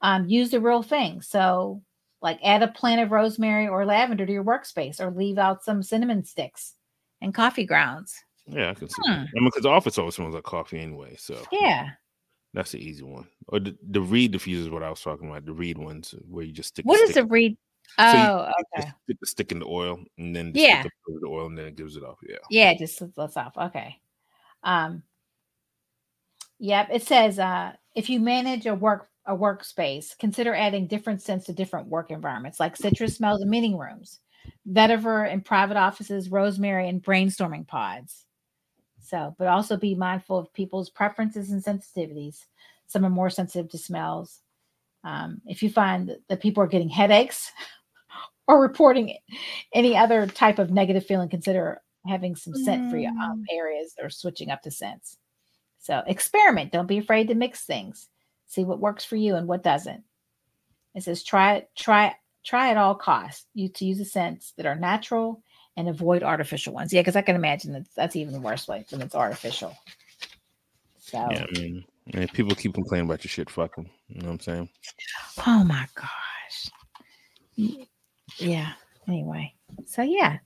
Um, use the real thing. So like add a plant of rosemary or lavender to your workspace or leave out some cinnamon sticks and coffee grounds. Yeah, I can see. Hmm. I mean, because the office always smells like coffee anyway. So yeah, that's the easy one. Or the, the reed diffuser is what I was talking about. The reed ones where you just stick. What is the reed? Oh, so okay. Stick the stick in the oil and then yeah, the oil and then it gives it off. Yeah, yeah, it just lets off. Okay. Um. Yep. It says uh if you manage a work a workspace, consider adding different scents to different work environments, like citrus smells in meeting rooms, vetiver in private offices, rosemary in brainstorming pods. So, but also be mindful of people's preferences and sensitivities. Some are more sensitive to smells. Um, if you find that people are getting headaches or reporting any other type of negative feeling, consider having some scent free um, mm. areas or switching up the scents. So, experiment. Don't be afraid to mix things see what works for you and what doesn't. It says try it, try try at all costs. You to use the scents that are natural and avoid artificial ones. Yeah, because I can imagine that that's even the worst way when it's artificial. So yeah, I mean, if people keep complaining about your shit, fuck them. You know what I'm saying? Oh my gosh. Yeah. Anyway, so yeah,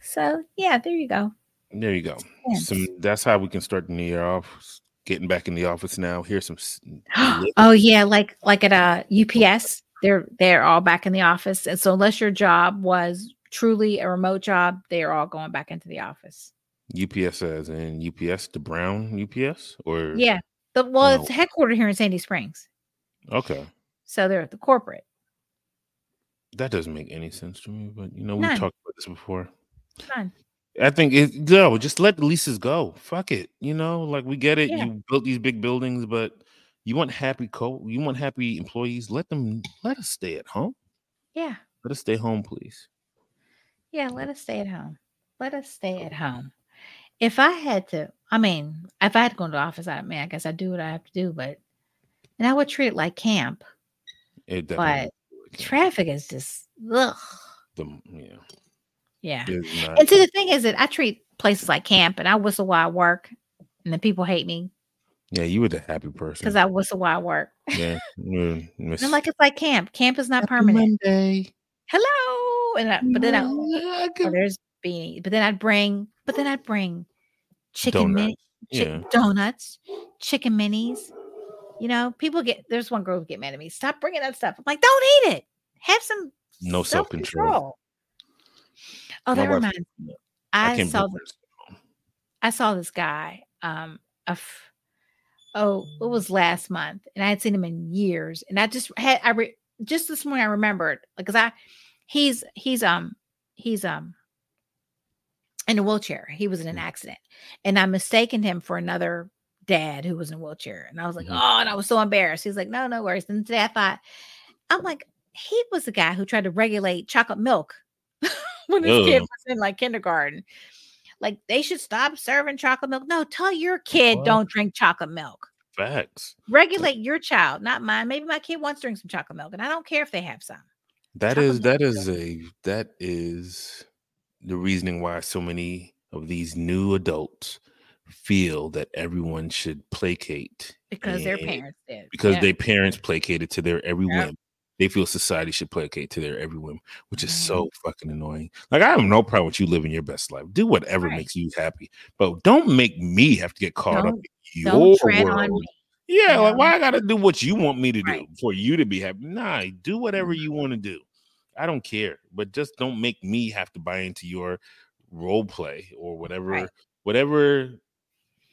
so yeah, there you go. There you go. Some that's how we can start the new year off getting back in the office now. Here's some. oh yeah, like like at a uh, UPS, they're they're all back in the office, and so unless your job was truly a remote job, they are all going back into the office. UPS as in UPS, the Brown UPS, or yeah, the well, no. it's headquartered here in Sandy Springs. Okay, so they're at the corporate. That doesn't make any sense to me, but you know we talked about this before. None. I think it no, just let the leases go. Fuck it. You know, like we get it. Yeah. You built these big buildings, but you want happy co you want happy employees. Let them let us stay at home. Yeah. Let us stay home, please. Yeah, let us stay at home. Let us stay at home. If I had to, I mean, if I had to go to the office, I mean, I guess I do what I have to do, but and I would treat it like camp. It but traffic is just ugh. The, yeah. Yeah. And see, the thing is that I treat places like camp and I whistle while I work, and then people hate me. Yeah, you were the happy person because I whistle while I work. Yeah, I'm like it's like camp. Camp is not happy permanent. Monday. Hello, and I, but then I, oh, there's beanie, but then I'd bring, but then I'd bring chicken mini, yeah. donuts, chicken minis. You know, people get there's one girl who get mad at me. Stop bringing that stuff. I'm like, don't eat it. Have some no self control. Oh, that reminds me. I, I saw this, I saw this guy. Um, a oh, it was last month, and I had seen him in years, and I just had I re, just this morning I remembered because I he's he's um he's um in a wheelchair. He was in an mm. accident, and I mistaken him for another dad who was in a wheelchair, and I was like, mm-hmm. oh, and I was so embarrassed. He's like, no, no worries. And today I thought, I'm like, he was the guy who tried to regulate chocolate milk when his kid was in like kindergarten. Like they should stop serving chocolate milk. No, tell your kid what? don't drink chocolate milk. Facts. Regulate your child, not mine. Maybe my kid wants to drink some chocolate milk, and I don't care if they have some. That chocolate is that is a that is the reasoning why so many of these new adults feel that everyone should placate because their parents did. Because yeah. their parents placated to their every whim they feel society should placate to their every whim, which is so mm-hmm. fucking annoying. Like I have no problem with you living your best life. Do whatever right. makes you happy, but don't make me have to get caught don't, up in your world. Yeah, yeah, like why I gotta do what you want me to do for you to be happy? Nah, do whatever you mm-hmm. want to do. I don't care, but just don't make me have to buy into your role play or whatever, right. whatever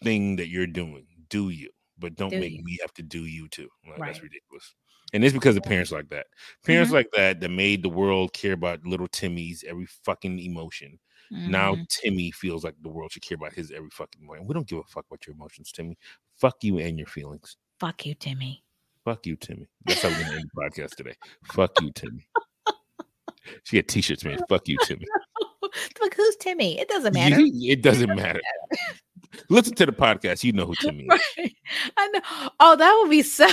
thing that you're doing. Do you? But don't do make you. me have to do you too. Like, That's ridiculous. And it's because of parents like that. Parents mm-hmm. like that that made the world care about little Timmy's every fucking emotion. Mm-hmm. Now Timmy feels like the world should care about his every fucking emotion. We don't give a fuck about your emotions, Timmy. Fuck you and your feelings. Fuck you, Timmy. Fuck you, Timmy. That's how we're gonna end the podcast today. Fuck you, Timmy. She had t-shirts, man. Fuck you, Timmy. Like who's Timmy? It doesn't matter. it doesn't matter. Listen to the podcast. You know who Timmy is. Right. I know. Oh, that would be so.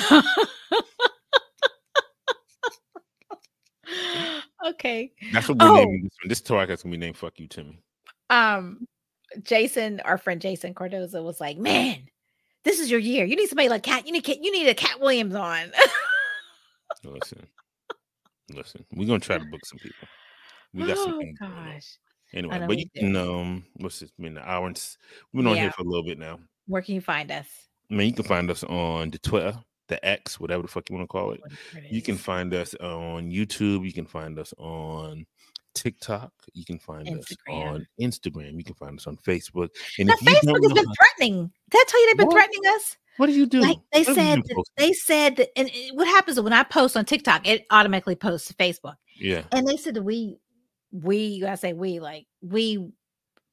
Okay. That's what we're oh. naming this one. This podcast gonna be named "Fuck You, Timmy." Um, Jason, our friend Jason Cardoza, was like, "Man, this is your year. You need somebody like Katt. You need you need a Katt Williams on." listen, listen. We're gonna try to book some people. We got oh, some. Gosh. Anyway, but you can um, what's this? Been an hour and we've been on yeah. here for a little bit now. Where can you find us? I mean, you can find us on the Twitter the X, whatever the fuck you want to call it. You can find us on YouTube. You can find us on TikTok. You can find Instagram. us on Instagram. You can find us on Facebook. And now, Facebook has been how, threatening. Did I tell you they've been what? threatening us? What do you do? Like they what said, that, they said that, and eh, what happens is when I post on TikTok, it automatically posts to Facebook. Yeah. And they said that we, we, I say we, like we,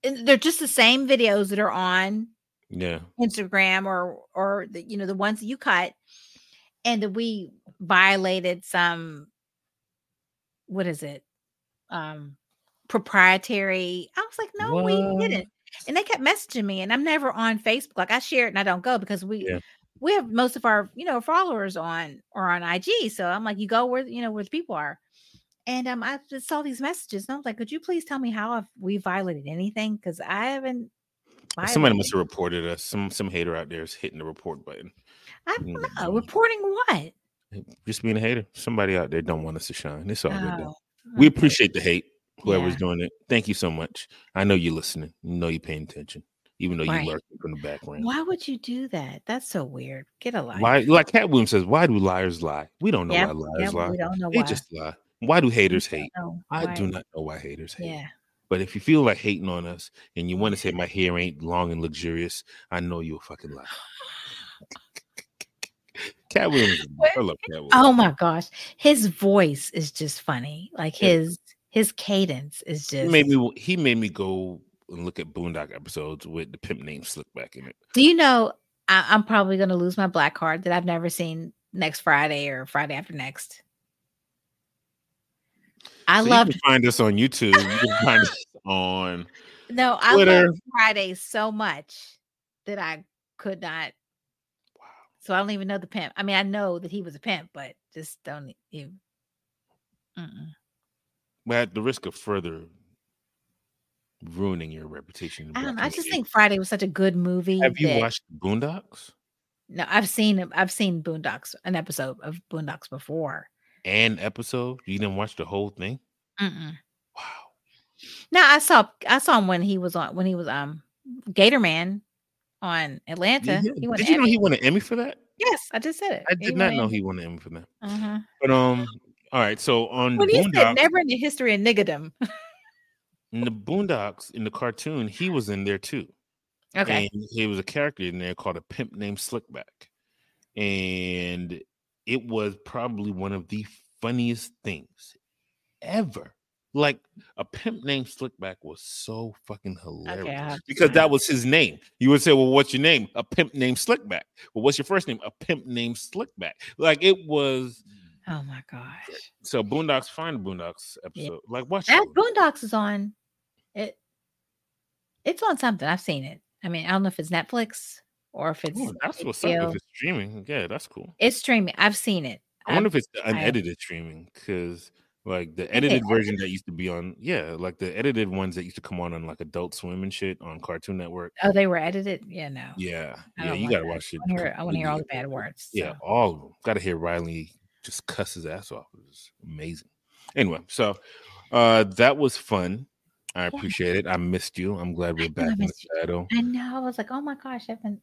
they're just the same videos that are on yeah Instagram or or the, you know the ones that you cut and we violated some what is it um proprietary i was like no what? we didn't and they kept messaging me and i'm never on facebook like i share it and i don't go because we yeah. we have most of our you know followers on or on ig so i'm like you go where you know where the people are and um i just saw these messages and i was like could you please tell me how have we violated anything because i haven't violated. somebody must have reported us some some hater out there is hitting the report button I don't know. Reporting what? Just being a hater. Somebody out there don't want us to shine. It's all oh, good. We appreciate the hate. Whoever's yeah. doing it. Thank you so much. I know you're listening. You know you're paying attention, even though right. you're lurking from the background. Why would you do that? That's so weird. Get a life. Why? Like Katt Williams says, why do liars lie? We don't know yep. why liars yep. lie. We don't know they why. just lie. Why do haters hate? I do not know why haters hate. Yeah. But if you feel like hating on us and you want to say my hair ain't long and luxurious, I know you're a fucking liar. Katt Williams. I love Katt oh Williams. Oh my gosh, his voice is just funny. Like yeah. his his cadence is just. He made me. He made me go and look at Boondock episodes with the pimp name Slickback in it. Do you know? I, am probably going to lose my black card that I've never seen next Friday or Friday after next. I so love. find us on YouTube. You can find us on. No, Twitter. I love Friday so much that I could not so I don't even know the pimp. I mean, I know that he was a pimp, but just don't even. But at the risk of further ruining your reputation. I, I just think Friday was such a good movie. Have you watched Boondocks? No, I've seen I've seen Boondocks, an episode of Boondocks before. An episode? You didn't watch the whole thing? Mm-mm. Wow. Now I saw I saw him when he was on when he was um Gator Man on Atlanta. Did, he did you know he won an Emmy for that? Yes, I just said it. I did he not know he won an Emmy for that. Uh-huh. But um, all right. So on when he said never in the history of niggadom. in the Boondocks in the cartoon, he was in there too. Okay. And he was a character in there called a pimp named Slickback. And it was probably one of the funniest things ever. Like a pimp named Slickback was so fucking hilarious okay, because that was his name. You would say, Well, what's your name? A pimp named Slickback. Well, what's your first name? A pimp named Slickback. Like it was. Oh my gosh. So Boondocks, find Boondocks episode. Yeah. Like watch that Boondocks is on it. It's on something. I've seen it. I mean, I don't know if it's Netflix or if it's. Ooh, that's what's up. If it's streaming, yeah, that's cool. It's streaming. I've seen it. I wonder I've, if it's unedited I, streaming because like the edited version that used to be on, yeah, like the edited ones that used to come on on like Adult Swim and shit on Cartoon Network. Oh, they were edited. Yeah, no. Yeah, yeah, you gotta watch it. I want to hear all the bad words. So. Yeah, all of them. Got to hear Riley just cuss his ass off. It was amazing. Anyway, so uh that was fun. I appreciate it. I missed you. I'm glad we're back in the shadow. I know. I was like, oh my gosh, I haven't.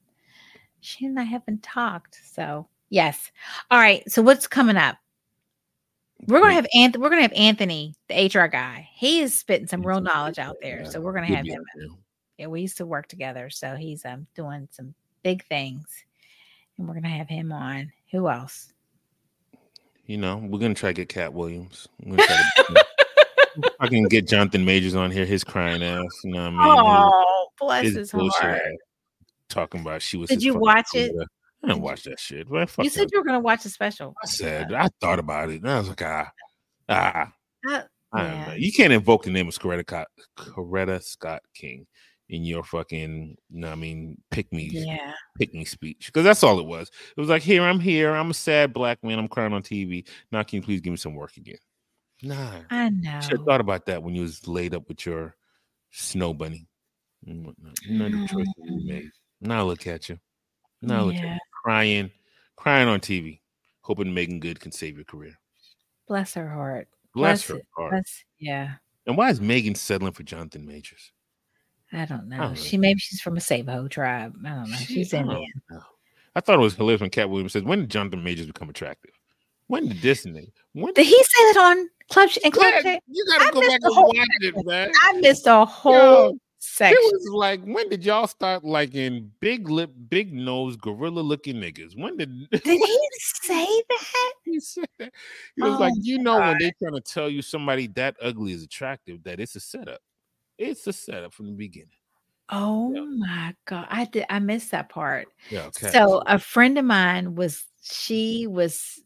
She and I haven't talked. So yes. All right. So what's coming up? We're gonna have Anthony. We're gonna have Anthony, the HR guy. He is spitting some real knowledge out there. So we're gonna have him. Yeah, we used to work together. So he's um doing some big things, and we're gonna have him on. Who else? You know, we're gonna try to get Katt Williams. I can get Jonathan Majors on here, his crying ass. You know what I mean? Oh, bless his, his heart. Talking about she was. Did you watch it? I didn't watch that shit. Well, you said you were gonna watch the special. I said I thought about it. And I was like, ah, ah. Uh, yeah. You can't invoke the name of Coretta, Coretta Scott King in your fucking, you know I mean, pick me, yeah, pick me speech because that's all it was. It was like, here I'm here, I'm a sad black man, I'm crying on TV. Now can you please give me some work again? Nah, I know. Should have thought about that when you was laid up with your snow bunny. The choice you made. Now look at you. Now look yeah. at you crying, crying on TV, hoping Meagan Good can save your career. Bless her heart. Bless, Bless her heart. Bless, yeah. And why is Meagan settling for Jonathan Majors? I don't know. I don't she know. maybe she's from a Sabo tribe. I don't know. She's in Indian. I thought it was hilarious when Katt Williams says, "When did Jonathan Majors become attractive? When did Disney? when did he say that on Club and Club yeah, You gotta I go back and watch it, man. I missed a whole Yo, section. It was like, when did y'all start liking big lip, big nose, gorilla looking niggas? When did did he say that? he said that. He was oh like, you know, God. when they trying to tell you somebody that ugly is attractive, that it's a setup. It's a setup from the beginning. Oh yeah. my god, I did I missed that part. Yeah. Okay. So a friend of mine was she was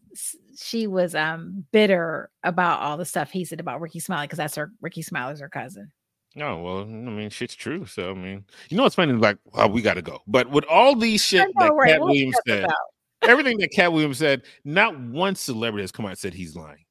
she was um bitter about all the stuff he said about Rickey Smiley because that's her Rickey Smiley's her cousin. Oh well, I mean, shit's true. So I mean, you know, what's funny? Like, well, we got to go. But with all these shit know, that right? Katt Williams said, everything that Katt Williams said, not one celebrity has come out and said he's lying.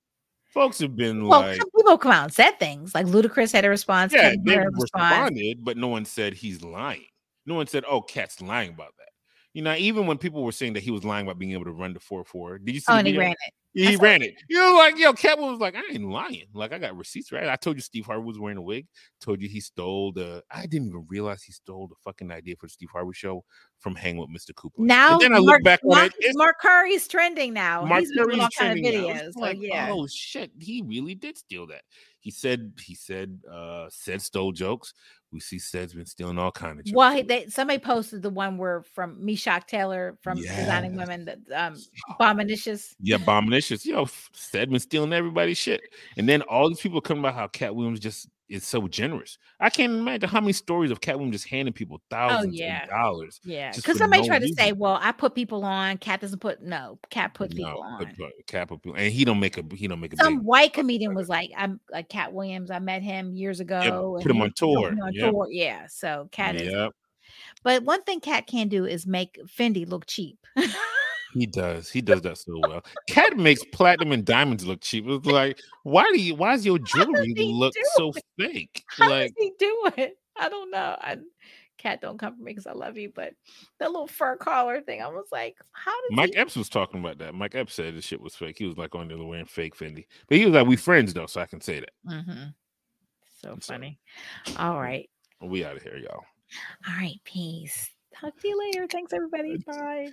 Folks have been well, like, people come out and said things. Like Ludacris had a response. Yeah, they responded, but no one said he's lying. No one said, "Oh, Katt's lying about that." You know, even when people were saying that he was lying about being able to run the four four, did you see? Oh, and he ran it. He ran it. You know, like yo, Catwoman was like, I ain't lying. Like I got receipts, right? I told you Steve Harvey was wearing a wig. Told you he stole the. I didn't even realize he stole the fucking idea for the Steve Harvey show from Hang with Mr. Cooper. Now, and then I Mark, look back Mark, on it. Mark Curry's trending now. Mark He's Curry's all trending kind of videos. So, like, yeah. Oh shit, he really did steal that. He said he said uh said stole jokes. We see Ced's been stealing all kind of jokes. Well, they, somebody posted the one where from Meshach Taylor from yes. Designing Women, that um Bombinicious. Yeah, Bombinicious. Yo, Ced been stealing everybody's shit. And then all these people come about how Katt Williams just is so generous. I can't imagine how many stories of Catwoman just handing people oh, thousands oh, yeah. of dollars. Yeah, because somebody no tried reason. to say, "Well, I put people on. Katt doesn't put no. Katt put no, people on. Katt put people, and he don't make a he don't make a. Some white comedian was like, "I'm like Katt Williams. I met him years ago. Yeah, put him on tour. Him on yep. tour. Yeah. So Katt yep. is. But one thing Katt can do is make Fendi look cheap. He does. He does that so well. Katt makes platinum and diamonds look cheap. It's like, why do you? Why does your jewelry does look so it? fake? How like, does he do it? I don't know. I, Katt, don't come for me because I love you, but that little fur collar thing, I was like, how did Mike he- Epps was talking about that. Mike Epps said the shit was fake. He was like on there wearing fake Fendi, but he was like, "We friends though, so I can say that." Mm-hmm. So funny. All right. We out of here, y'all. All right. Peace. Talk to you later. Thanks, everybody. Bye.